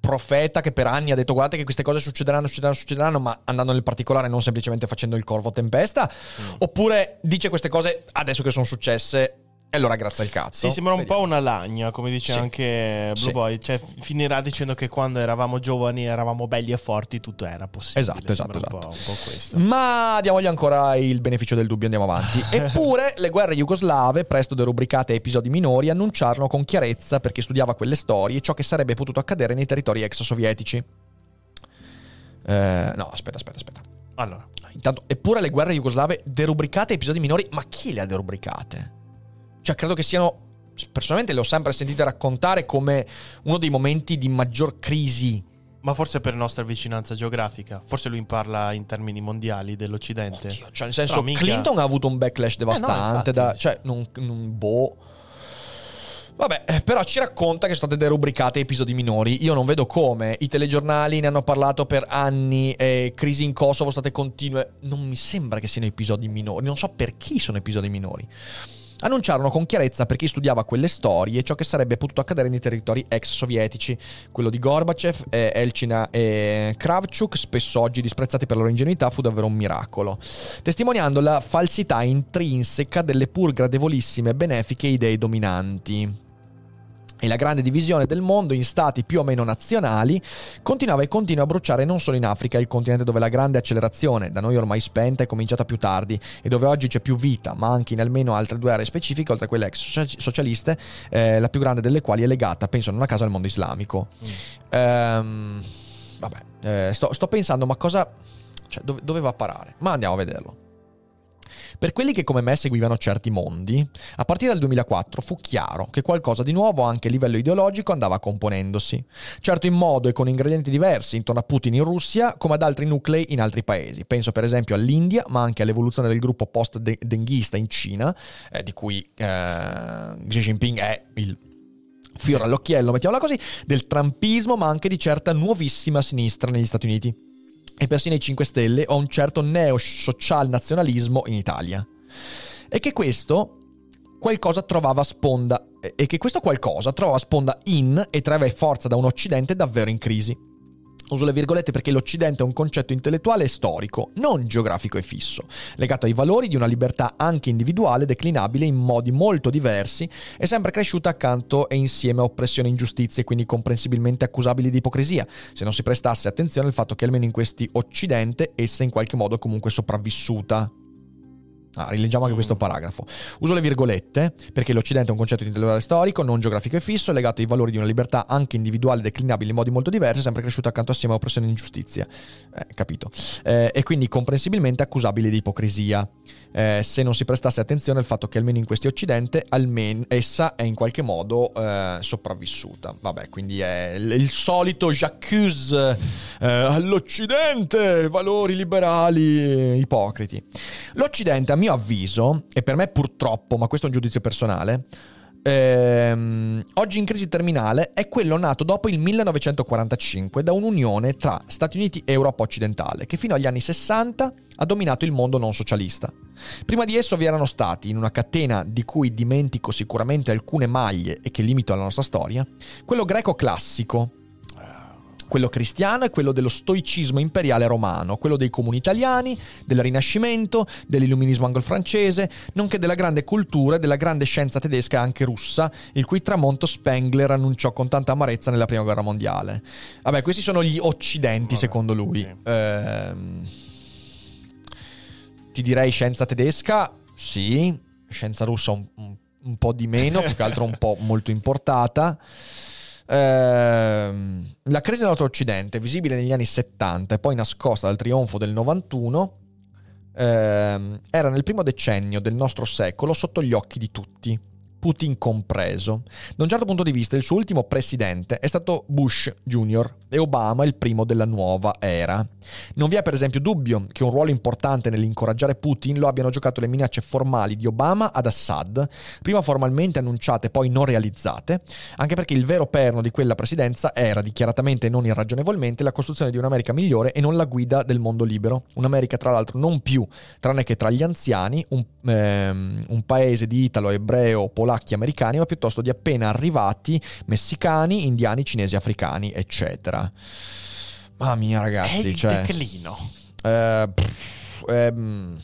profeta che per anni ha detto guardate che queste cose succederanno, succederanno, succederanno, ma andando nel particolare non semplicemente facendo il corvo tempesta, oppure dice queste cose adesso che sono successe e allora grazie al cazzo. Sì, sembra un Vediamo. po' una lagna, come dice Sì. anche Blue Sì. Boy. Cioè, finirà dicendo che quando eravamo giovani eravamo belli e forti, tutto era possibile. Esatto, esatto, Un po', esatto. un po' questo. Ma diamogli ancora il beneficio del dubbio, andiamo avanti. Eppure le guerre jugoslave, presto derubricate a episodi minori, annunciarono con chiarezza per chi studiava quelle storie ciò che sarebbe potuto accadere nei territori ex sovietici. Eh, no, aspetta, aspetta, aspetta. Allora, Intanto, eppure le guerre jugoslave derubricate a episodi minori, ma chi le ha derubricate? Cioè, credo che siano. Personalmente le ho sempre sentite raccontare come uno dei momenti di maggior crisi. ma forse per nostra vicinanza geografica. Forse lui parla in termini mondiali dell'Occidente. Oddio, cioè, nel senso, minchia- Clinton ha avuto un backlash devastante. infatti. da, cioè, non, non- boh. Vabbè, eh, però ci racconta che sono state derubricate episodi minori. Io non vedo come. I telegiornali ne hanno parlato per anni. E crisi in Kosovo state continue. Non mi sembra che siano episodi minori. Non so per chi sono episodi minori. Annunciarono con chiarezza per chi studiava quelle storie ciò che sarebbe potuto accadere nei territori ex sovietici. Quello di Gorbachev, eh, Elcina e Kravchuk, spesso oggi disprezzati per la loro ingenuità, fu davvero un miracolo, testimoniando la falsità intrinseca delle pur gradevolissime benefiche idee dominanti. E la grande divisione del mondo in stati più o meno nazionali continuava e continua a bruciare non solo in Africa, il continente dove la grande accelerazione, da noi ormai spenta, è cominciata più tardi e dove oggi c'è più vita, ma anche in almeno altre due aree specifiche, oltre a quelle ex socia- socialiste, eh, la più grande delle quali è legata, penso non a caso, al mondo islamico. Ehm, vabbè, eh, sto, sto pensando, ma cosa... Cioè, dove, dove va a parare? Ma andiamo a vederlo. Per quelli che come me seguivano certi mondi, a partire dal 2004 fu chiaro che qualcosa di nuovo anche a livello ideologico andava componendosi. Certo in modo e con ingredienti diversi intorno a Putin in Russia come ad altri nuclei in altri paesi. Penso per esempio all'India, ma anche all'evoluzione del gruppo post-denghista in Cina, eh, di cui eh, Xi Jinping è il fiore all'occhiello, mettiamola così, del trumpismo, ma anche di certa nuovissima sinistra negli Stati Uniti e persino i 5 Stelle o un certo neo-social nazionalismo in Italia. E che questo qualcosa trovava sponda e che questo qualcosa trovava sponda in e traeva forza da un occidente davvero in crisi. Uso le virgolette perché l'Occidente è un concetto intellettuale e storico, non geografico e fisso, legato ai valori di una libertà anche individuale declinabile in modi molto diversi e sempre cresciuta accanto e insieme a oppressioni e ingiustizie, quindi comprensibilmente accusabili di ipocrisia, se non si prestasse attenzione al fatto che almeno in questi Occidente essa in qualche modo è comunque sopravvissuta. Ah, rileggiamo anche questo paragrafo. Uso le virgolette perché l'Occidente è un concetto intellettuale storico, non geografico e fisso, legato ai valori di una libertà anche individuale declinabile in modi molto diversi, sempre cresciuta accanto assieme a oppressione e ingiustizia. Eh, capito? Eh, e quindi comprensibilmente accusabile di ipocrisia. Eh, se non si prestasse attenzione al fatto che almeno in questi Occidente, almeno essa è in qualche modo eh, sopravvissuta. Vabbè, quindi è il, solito j'accuse eh, all'Occidente, valori liberali ipocriti. L'Occidente, a mio avviso, e per me purtroppo, ma questo è un giudizio personale, ehm, oggi in crisi terminale è quello nato dopo il 1945 da un'unione tra Stati Uniti e Europa occidentale, che fino agli anni 60 ha dominato il mondo non socialista. Prima di esso vi erano stati, in una catena di cui dimentico sicuramente alcune maglie e che limito alla nostra storia, quello greco classico, quello cristiano e quello dello stoicismo imperiale romano, quello dei comuni italiani, del Rinascimento, dell'illuminismo anglo-francese, nonché della grande cultura e della grande scienza tedesca e anche russa, il cui tramonto Spengler annunciò con tanta amarezza nella Prima Guerra Mondiale. Vabbè, questi sono gli occidenti Vabbè, secondo lui. sì. Ehm, ti direi scienza tedesca, sì, scienza russa un, un- un po' di meno, più che altro un po' molto importata. Ehm, la crisi del nostro occidente, visibile negli anni 70 e poi nascosta dal trionfo del 91, ehm, era nel primo decennio del nostro secolo sotto gli occhi di tutti, Putin compreso. Da un certo punto di vista, il suo ultimo presidente è stato Bush Jr. e Obama il primo della nuova era. Non vi è per esempio dubbio che un ruolo importante nell'incoraggiare Putin lo abbiano giocato le minacce formali di Obama ad Assad, prima formalmente annunciate poi non realizzate, anche perché il vero perno di quella presidenza era dichiaratamente e non irragionevolmente la costruzione di un'America migliore e non la guida del mondo libero. Un'America tra l'altro non più, tranne che tra gli anziani, un, ehm, un paese di italo, ebreo, polacchi, americani, ma piuttosto di appena arrivati messicani, indiani, cinesi, africani, eccetera. Mamma mia È ragazzi, il cioè... declino. Eh, pff, ehm,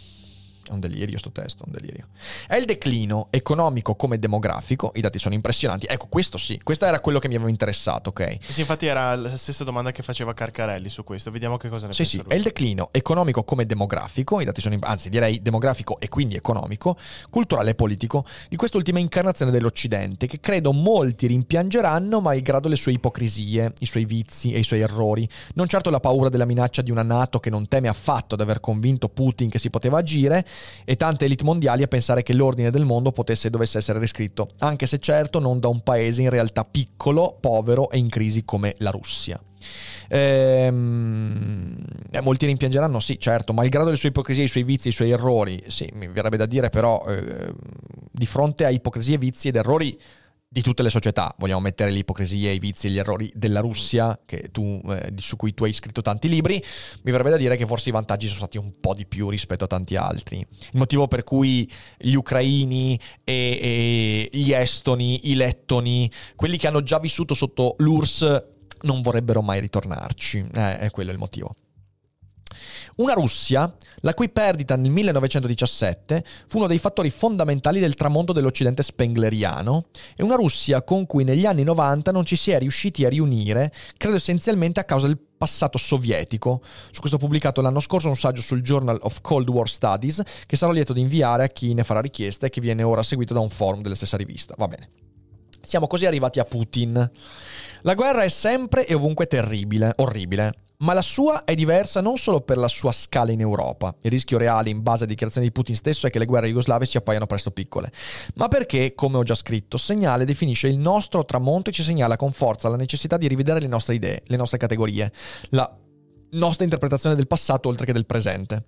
è un delirio sto testo, un delirio. È il declino economico come demografico, i dati sono impressionanti. Ecco, questo sì, questo era quello che mi aveva interessato, ok? Sì, infatti era la stessa domanda che faceva Carcarelli su questo. Vediamo che cosa ne Sì, pensa sì, lui. è il declino economico come demografico, i dati sono, anzi direi demografico e quindi economico, culturale e politico, di quest'ultima incarnazione dell'Occidente, che credo molti rimpiangeranno malgrado le sue ipocrisie, i suoi vizi e i suoi errori. Non certo la paura della minaccia di una Nato che non teme affatto di aver convinto Putin che si poteva agire, e tante elite mondiali a pensare che l'ordine del mondo potesse e dovesse essere riscritto, anche se certo non da un paese in realtà piccolo, povero e in crisi come la Russia. Ehm, eh, molti rimpiangeranno, sì, certo, malgrado le sue ipocrisie, i suoi vizi, i suoi errori, sì, mi verrebbe da dire però, eh, di fronte a ipocrisie, vizi ed errori di tutte le società, vogliamo mettere le ipocrisie, i vizi e gli errori della Russia, tu, eh, su cui tu hai scritto tanti libri, mi verrebbe da dire che forse i vantaggi sono stati un po' di più rispetto a tanti altri. Il motivo per cui gli ucraini e, e gli estoni, i lettoni, quelli che hanno già vissuto sotto l'URSS, non vorrebbero mai ritornarci. Eh, è quello il motivo. Una Russia, la cui perdita nel 1917 fu uno dei fattori fondamentali del tramonto dell'Occidente spengleriano, e una Russia con cui negli anni 90 non ci si è riusciti a riunire, credo essenzialmente a causa del passato sovietico. Su questo ho pubblicato l'anno scorso un saggio sul Journal of Cold War Studies che sarò lieto di inviare a chi ne farà richiesta e che viene ora seguito da un forum della stessa rivista. Va bene. Siamo così arrivati a Putin. La guerra è sempre e ovunque terribile, orribile, ma la sua è diversa non solo per la sua scala in Europa. Il rischio reale, in base a dichiarazioni di Putin stesso, è che le guerre jugoslave si appaiano presto piccole, ma perché, come ho già scritto, segnale definisce il nostro tramonto e ci segnala con forza la necessità di rivedere le nostre idee, le nostre categorie, la nostra interpretazione del passato oltre che del presente.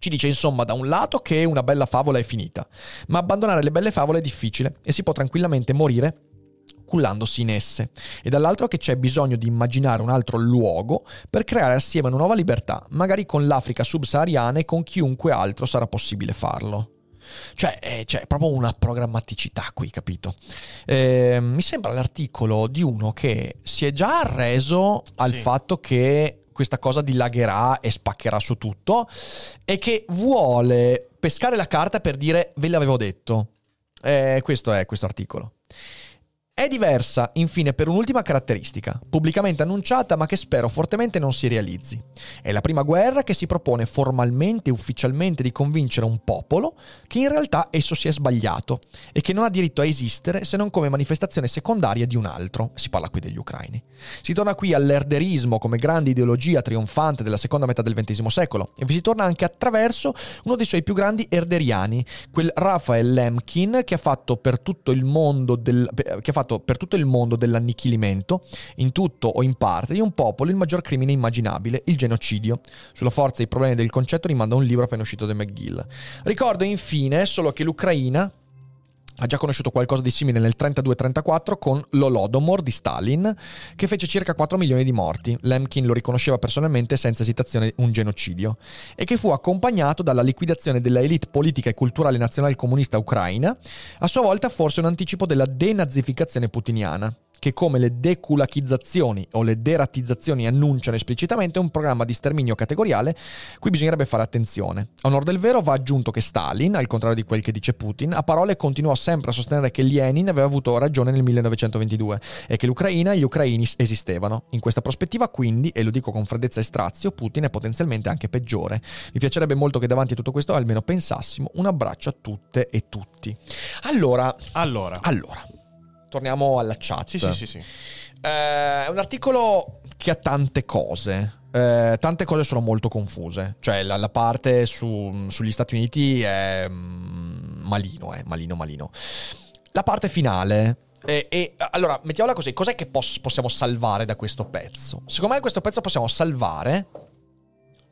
Ci dice insomma da un lato che una bella favola è finita, ma abbandonare le belle favole è difficile e si può tranquillamente morire cullandosi in esse, e dall'altro che c'è bisogno di immaginare un altro luogo per creare assieme una nuova libertà, magari con l'Africa subsahariana e con chiunque altro sarà possibile farlo. Cioè, eh, c'è proprio una programmaticità qui, capito? Eh, mi sembra l'articolo di uno che si è già arreso al Sì. fatto che questa cosa dilagherà e spaccherà su tutto e che vuole pescare la carta per dire ve l'avevo detto. Eh, questo è questo articolo. È diversa, infine, per un'ultima caratteristica, pubblicamente annunciata ma che spero fortemente non si realizzi. È la prima guerra che si propone formalmente e ufficialmente di convincere un popolo che in realtà esso si è sbagliato e che non ha diritto a esistere se non come manifestazione secondaria di un altro. Si parla qui degli ucraini. Si torna qui all'erderismo come grande ideologia trionfante della seconda metà del XX secolo e vi si torna anche attraverso uno dei suoi più grandi erderiani, quel Raphael Lemkin che ha fatto per tutto il mondo del, che ha fatto per tutto il mondo dell'annichilimento, in tutto o in parte, di un popolo il maggior crimine immaginabile, il genocidio. Sulla forza dei problemi del concetto rimanda un libro appena uscito da McGill. Ricordo infine solo che l'Ucraina ha già conosciuto qualcosa di simile nel 32-34 con l'Olodomor di Stalin, che fece circa 4 milioni di morti. Lemkin lo riconosceva personalmente senza esitazione un genocidio, e che fu accompagnato dalla liquidazione della elite politica e culturale nazionale comunista ucraina, a sua volta forse un anticipo della denazificazione putiniana. Che come le deculachizzazioni o le deratizzazioni annunciano esplicitamente un programma di sterminio categoriale cui bisognerebbe fare attenzione. A onor del vero va aggiunto che Stalin, al contrario di quel che dice Putin, a parole continuò sempre a sostenere che Lenin aveva avuto ragione nel 1922 e che l'Ucraina e gli ucraini esistevano. In questa prospettiva quindi, e lo dico con freddezza e strazio, Putin è potenzialmente anche peggiore. Mi piacerebbe molto che davanti a tutto questo almeno pensassimo un abbraccio a tutte e tutti. Allora, Allora. allora, torniamo alla chat. Sì, sì, sì, sì. Eh, è un articolo che ha tante cose. Eh, tante cose sono molto confuse. Cioè, la, la parte su- sugli Stati Uniti è mm, malino, è malino, malino. La parte finale. E, e, allora, mettiamola così: cos'è che pos- possiamo salvare da questo pezzo? Secondo me, questo pezzo possiamo salvare.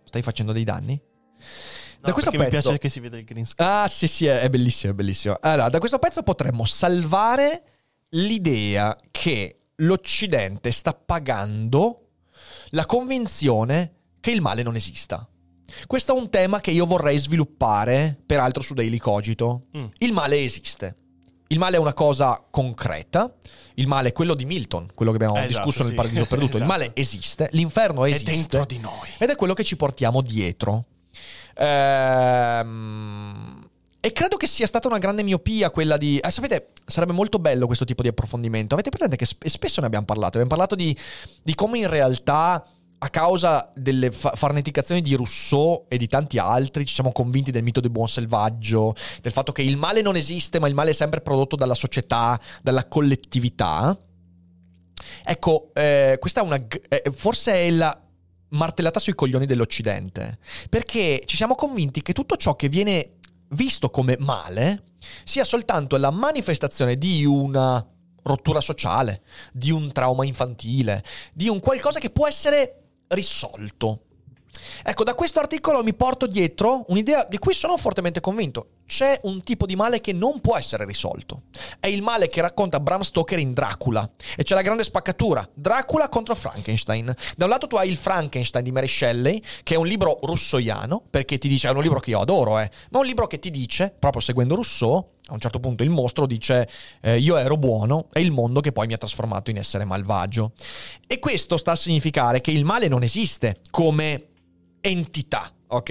Stai facendo dei danni? No, perché mi piace che si vede il green screen. Ah, sì, sì, è, è bellissimo, è bellissimo. Allora, da questo pezzo potremmo salvare l'idea che l'Occidente sta pagando la convinzione che il male non esista. Questo è un tema che io vorrei sviluppare, peraltro su Daily Cogito. Mm. Il male esiste. Il male è una cosa concreta. Il male è quello di Milton, quello che abbiamo Eh, esatto, discusso nel sì. Paradiso Perduto. Il Esatto. male esiste, l'inferno È esiste. dentro di noi. Ed è quello che ci portiamo dietro. Ehm, e credo che sia stata una grande miopia quella di... eh, sapete, sarebbe molto bello questo tipo di approfondimento. Avete presente che sp- spesso ne abbiamo parlato? Abbiamo parlato di, di come in realtà a causa delle fa- farneticazioni di Rousseau e di tanti altri ci siamo convinti del mito del buon selvaggio, del fatto che il male non esiste, ma il male è sempre prodotto dalla società, dalla collettività. Ecco, eh, questa è una. eh, forse è la martellata sui coglioni dell'Occidente. Perché ci siamo convinti che tutto ciò che viene visto come male sia soltanto la manifestazione di una rottura sociale, di un trauma infantile, di un qualcosa che può essere risolto. Ecco, da questo articolo mi porto dietro un'idea di cui sono fortemente convinto. C'è un tipo di male che non può essere risolto. È il male che racconta Bram Stoker in Dracula. E c'è la grande spaccatura. Dracula contro Frankenstein. Da un lato tu hai il Frankenstein di Mary Shelley, che è un libro russoiano, perché ti dice, è un libro che io adoro, eh, ma un libro che ti dice, proprio seguendo Rousseau, a un certo punto il mostro dice eh, io ero buono, è il mondo che poi mi ha trasformato in essere malvagio. E questo sta a significare che il male non esiste come entità, ok?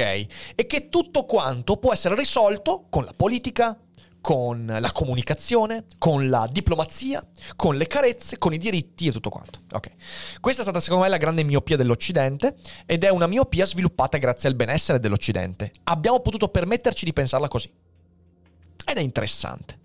E che tutto quanto può essere risolto con la politica, con la comunicazione, con la diplomazia, con le carezze, con i diritti e tutto quanto. Ok. Questa è stata secondo me la grande miopia dell'Occidente ed è una miopia sviluppata grazie al benessere dell'Occidente. Abbiamo potuto permetterci di pensarla così. Ed è interessante.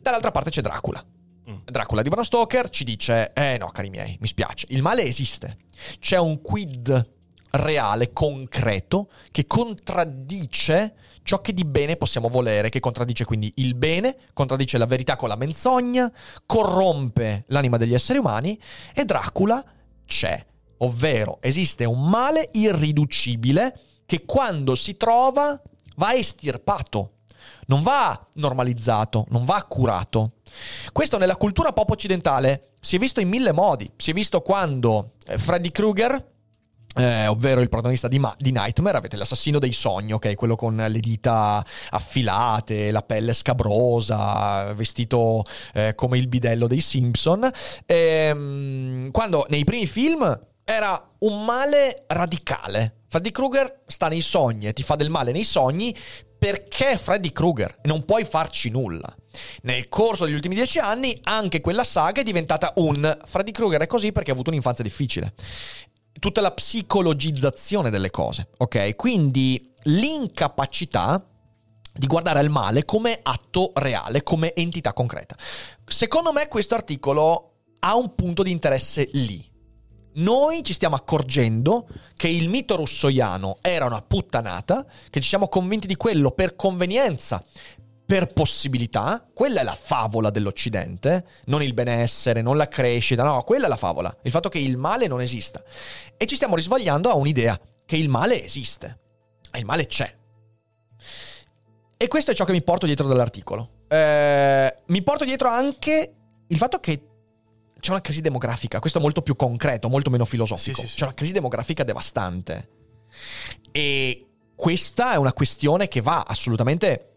Dall'altra parte c'è Dracula. Mm. Dracula di Bram Stoker ci dice: Eh no, cari miei, mi spiace. Il male esiste. C'è un quid reale, concreto, che contraddice ciò che di bene possiamo volere, che contraddice quindi il bene, contraddice la verità con la menzogna, corrompe l'anima degli esseri umani e Dracula c'è. Ovvero esiste un male irriducibile che quando si trova va estirpato, non va normalizzato, non va curato. Questo nella cultura pop occidentale si è visto in mille modi. Si è visto quando eh, Freddy Krueger, eh, ovvero il protagonista di, Ma- di Nightmare, avete l'assassino dei sogni, ok? Quello con le dita affilate, la pelle scabrosa, vestito eh, come il bidello dei Simpson. Ehm, quando nei primi film era un male radicale. Freddy Krueger sta nei sogni e ti fa del male nei sogni perché è Freddy Krueger e non puoi farci nulla. Nel corso degli ultimi dieci anni anche quella saga è diventata un Freddy Krueger è così perché ha avuto un'infanzia difficile. Tutta la psicologizzazione delle cose, ok? Quindi l'incapacità di guardare al male come atto reale, come entità concreta. Secondo me questo articolo ha un punto di interesse lì. Noi ci stiamo accorgendo che il mito russoiano era una puttanata, che ci siamo convinti di quello per convenienza, per possibilità, quella è la favola dell'Occidente, non il benessere, non la crescita, no, quella è la favola, il fatto che il male non esista. E ci stiamo risvegliando a un'idea, che il male esiste, e il male c'è. E questo è ciò che mi porto dietro dall'articolo. Eh, mi porto dietro anche il fatto che c'è una crisi demografica, questo è molto più concreto, molto meno filosofico. Sì, sì, sì. C'è una crisi demografica devastante. E questa è una questione che va assolutamente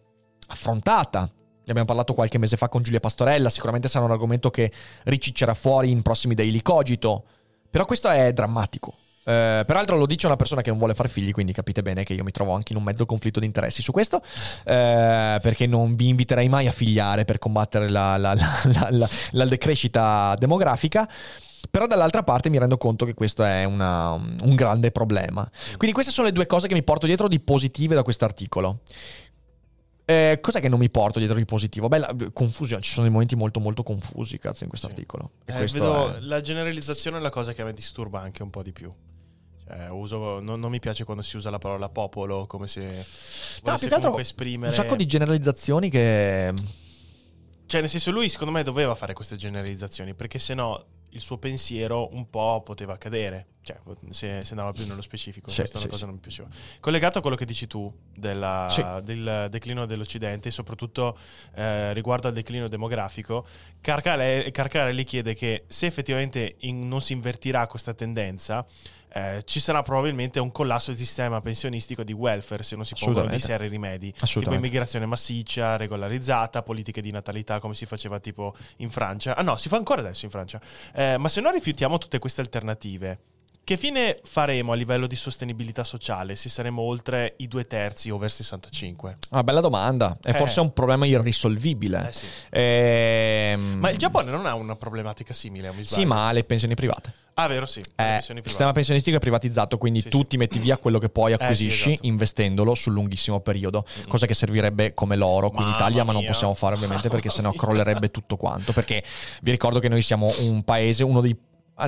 affrontata. Ne abbiamo parlato qualche mese fa con Giulia Pastorella, sicuramente sarà un argomento che riciccerà fuori in prossimi Daily Cogito. Però questo è drammatico. Eh, peraltro lo dice una persona che non vuole far figli, quindi capite bene che io mi trovo anche in un mezzo conflitto di interessi su questo, eh, perché non vi inviterei mai a figliare per combattere la, la- la- la- decrescita demografica. Però dall'altra parte mi rendo conto che questo è una- un grande problema. Quindi queste sono le due cose che mi porto dietro di positive da questo articolo. Eh, cos'è che non mi porto dietro di positivo? Beh, la confusione. Ci sono dei momenti molto, molto confusi, cazzo, in questo Sì. articolo. Eh, vedo è- la generalizzazione è la cosa che me disturba anche un po' di più. Cioè, uso- non, non mi piace quando si usa la parola popolo come se No, più che altro esprimere. un sacco di generalizzazioni che. Cioè, nel senso, lui secondo me doveva fare queste generalizzazioni perché sennò il suo pensiero un po' poteva cadere. Cioè, se, se andava più nello specifico, Sì, questa sì, cosa sì. non mi piaceva. Collegato a quello che dici tu della- Sì. del declino dell'Occidente, e soprattutto eh, riguardo al declino demografico, Carcarelli chiede che se effettivamente in- non si invertirà questa tendenza, eh, ci sarà probabilmente un collasso del sistema pensionistico di welfare se non si pongono Assolutamente. seri rimedi. Tipo immigrazione massiccia, regolarizzata, politiche di natalità come si faceva tipo in Francia. Ah no, si fa ancora adesso in Francia. Eh, ma se noi rifiutiamo tutte queste alternative, che fine faremo a livello di sostenibilità sociale se saremo oltre i due terzi, over 65? Una bella domanda. E Eh. forse è un problema irrisolvibile. Eh sì. Ehm, Ma il Giappone non ha una problematica simile, mi sbaglio? Sì, ma ha le pensioni private. Ah, vero, sì. Eh, il sistema pensionistico è privatizzato, quindi Sì, tu sì. ti metti via quello che poi Eh, sì, acquisisci esatto. investendolo sul lunghissimo periodo, cosa che servirebbe come l'oro qui in Italia, ma non mia. possiamo fare ovviamente perché sennò mia. crollerebbe tutto quanto. Perché vi ricordo che noi siamo un paese, uno dei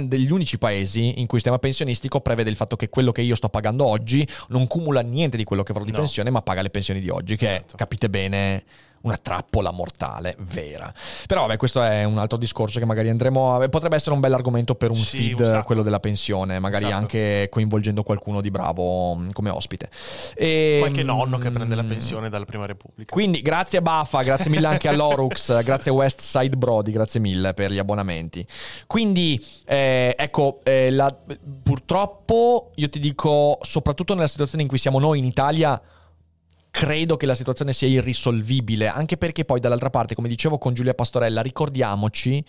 degli unici paesi in cui il sistema pensionistico prevede il fatto che quello che io sto pagando oggi non cumula niente di quello che avrò di No. pensione, ma paga le pensioni di oggi, che è, capite bene, una trappola mortale vera. Però vabbè, questo è un altro discorso che magari andremo a... potrebbe essere un bel argomento per un Sì, feed sacco. quello della pensione, magari sacco. anche coinvolgendo qualcuno di bravo mh, come ospite. E, Qualche nonno che prende la mm, pensione dalla Prima Repubblica. Quindi grazie Baffa, grazie mille anche all'Orux, grazie a West Side Brody, grazie mille per gli abbonamenti. Quindi eh, ecco, eh, la- purtroppo io ti dico, soprattutto nella situazione in cui siamo noi in Italia, credo che la situazione sia irrisolvibile, anche perché poi dall'altra parte, come dicevo con Giulia Pastorella, ricordiamoci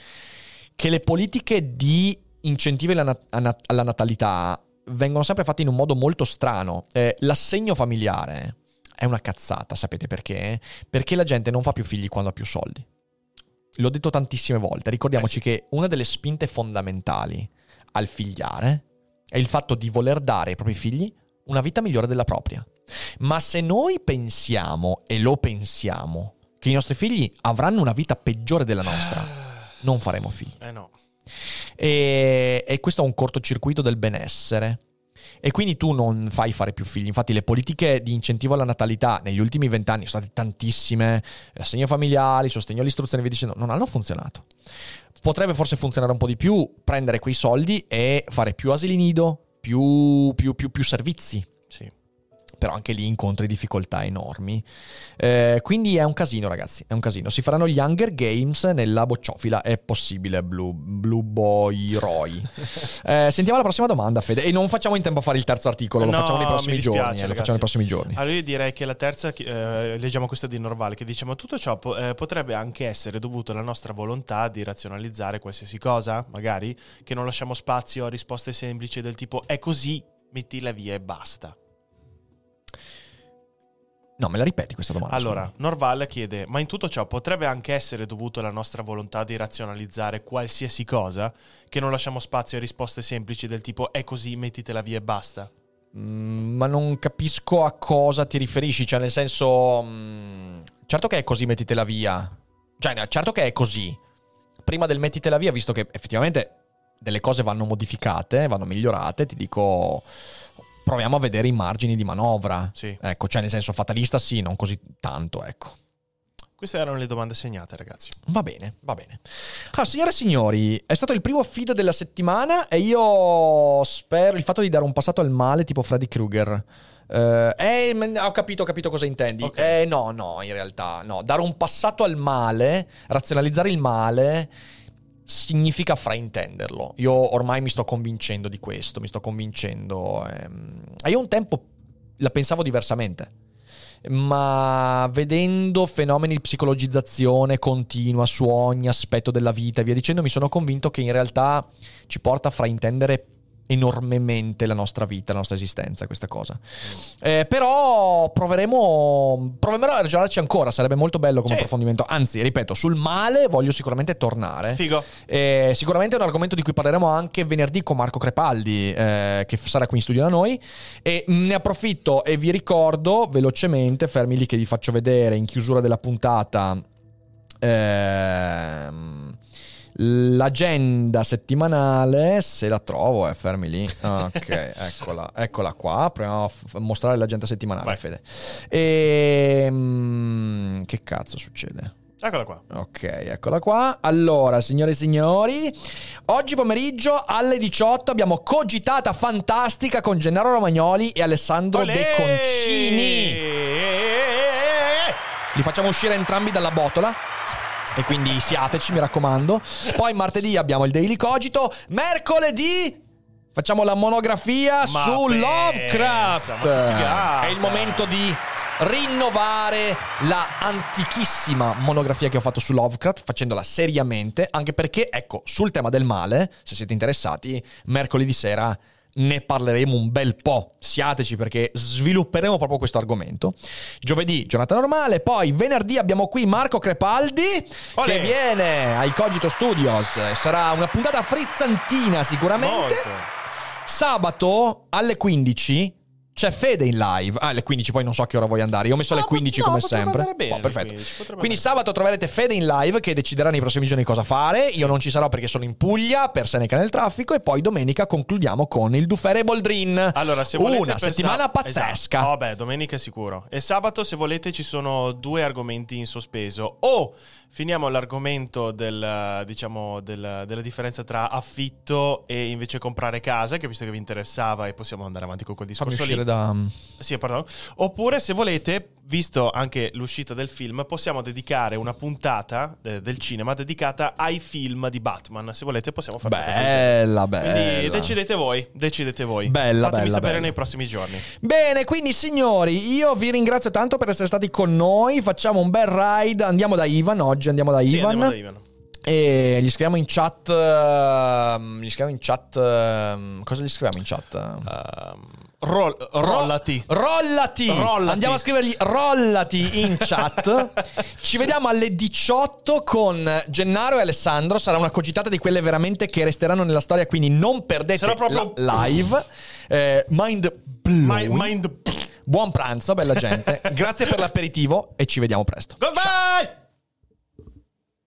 che le politiche di incentivi alla, nat- alla nat- alla natalità vengono sempre fatte in un modo molto strano. Eh, l'assegno familiare è una cazzata, sapete perché? Perché la gente non fa più figli quando ha più soldi. L'ho detto tantissime volte, ricordiamoci Eh sì. che una delle spinte fondamentali al figliare è il fatto di voler dare ai propri figli una vita migliore della propria. Ma se noi pensiamo, e lo pensiamo, che i nostri figli avranno una vita peggiore della nostra, non faremo figli. Eh no. E, e questo è un cortocircuito del benessere. E quindi tu non fai fare più figli. Infatti, le politiche di incentivo alla natalità negli ultimi vent'anni sono state tantissime: l'assegno familiare, il sostegno all'istruzione, via dicendo, non hanno funzionato. Potrebbe forse funzionare un po' di più prendere quei soldi e fare più asili nido, più, più, più, più servizi. Però anche lì incontri difficoltà enormi. Eh, quindi è un casino, ragazzi. È un casino. Si faranno gli Hunger Games nella bocciofila. È possibile, Blue, Blue Boy Roy. Eh, sentiamo la prossima domanda, Fede. E non facciamo in tempo a fare il terzo articolo, lo No, facciamo nei prossimi mi dispiace, giorni. eh, lo facciamo nei prossimi giorni. Allora io direi che la terza, eh, leggiamo questa di Norvale, che dice ma tutto ciò eh, potrebbe anche essere dovuto alla nostra volontà di razionalizzare qualsiasi cosa, magari, che non lasciamo spazio a risposte semplici del tipo è così, mettila via e basta. No, me la ripeti questa domanda? Allora, scusa? Norval chiede, ma in tutto ciò potrebbe anche essere dovuto alla nostra volontà di razionalizzare qualsiasi cosa, che non lasciamo spazio a risposte semplici del tipo è così, mettitela via e basta? Mm, ma non capisco a cosa ti riferisci. Cioè, nel senso. mm, certo che è così, mettitela via. Cioè, certo che è così. Prima del mettitela via, visto che effettivamente delle cose vanno modificate, vanno migliorate, ti dico. Proviamo a vedere i margini di manovra. Sì. Ecco, cioè, nel senso, fatalista sì, non così tanto, ecco. Queste erano le domande segnate, ragazzi. Va bene, va bene. Ah, signore e signori, è stato il primo feed della settimana e io spero il fatto di dare un passato al male tipo Freddy Krueger. Eh, eh, m- ho capito, ho capito cosa intendi. Ok. Eh, no, no, in realtà, no. Dare un passato al male, razionalizzare il male, significa fraintenderlo. Io ormai mi sto convincendo di questo, mi sto convincendo. ehm. Io un tempo la pensavo diversamente. ma vedendo fenomeni di psicologizzazione continua su ogni aspetto della vita e via dicendo, mi sono convinto che in realtà ci porta a fraintendere enormemente la nostra vita, la nostra esistenza, questa cosa. Eh, però proveremo, proveremo a ragionarci ancora, sarebbe molto bello come Sì. approfondimento. Anzi, ripeto, sul male voglio sicuramente tornare. Figo. Eh, sicuramente è un argomento di cui parleremo anche venerdì con Marco Crepaldi, eh, che sarà qui in studio da noi. E mh, ne approfitto e vi ricordo velocemente, fermi lì che vi faccio vedere in chiusura della puntata. ehm, L'agenda settimanale, se la trovo, eh, fermi lì. Ok, eccola, eccola qua. Proviamo a f- mostrare l'agenda settimanale, Vai. Fede. E, mm, che cazzo succede? Eccola qua. Ok, eccola qua. Allora, signore e signori, oggi pomeriggio alle 18 abbiamo cogitata fantastica con Gennaro Romagnoli e Alessandro Olè! De Concini. Li facciamo uscire entrambi dalla botola. E quindi siateci, mi raccomando. Poi martedì abbiamo il Daily Cogito. Mercoledì facciamo la monografia Ma su pensa, Lovecraft. È il momento di rinnovare la antichissima monografia che ho fatto su Lovecraft, facendola seriamente, anche perché, ecco, sul tema del male, se siete interessati, mercoledì sera ne parleremo un bel po'. Siateci perché svilupperemo proprio questo argomento. Giovedì, giornata normale. Poi venerdì abbiamo qui Marco Crepaldi Olè. che viene ai Cogito Studios. Sarà una puntata frizzantina sicuramente. Molto. Sabato alle 15 c'è Fede in live. Ah, alle 15, poi non so a che ora vuoi andare. Io ho messo alle No, 15 no, come sempre. andare bene Oh, perfetto. 15, potrebbe Quindi sabato troverete Fede in live che deciderà nei prossimi giorni cosa fare. Io non ci sarò perché sono in Puglia per Seneca nel traffico. E poi domenica concludiamo con il Dufere Boldrin. Allora, se volete Una per settimana sab- pazzesca. Esatto. Oh, domenica è sicuro. E sabato, se volete, ci sono due argomenti in sospeso. O finiamo l'argomento del, diciamo, del- della differenza tra affitto e invece comprare casa, che visto che vi interessava e possiamo andare avanti con quel discorso lì. da. Sì, pardon. Oppure, se volete, visto anche l'uscita del film, possiamo dedicare una puntata eh, del cinema dedicata ai film di Batman. Se volete, possiamo fare. Bella, bella. Quindi decidete voi, decidete voi. Bella, Fatemi bella, sapere bella. nei prossimi giorni. Bene, quindi signori, io vi ringrazio tanto per essere stati con noi. Facciamo un bel ride. Andiamo da Ivan oggi, andiamo da Sì, Ivan. andiamo da Ivan. E gli scriviamo in chat. ehm, gli scriviamo in chat. ehm, cosa gli scriviamo in chat? Ehm, roll- rollati. Rollati. Rollati. Andiamo a scrivergli rollati in chat. Ci vediamo alle 18 con Gennaro e Alessandro. Sarà una cogitata di quelle veramente che resteranno nella storia. Quindi non perdete Sarà proprio- la live. Eh, mind blowing. My- mind. Buon pranzo, bella gente. Grazie per l'aperitivo e ci vediamo presto. Goodbye!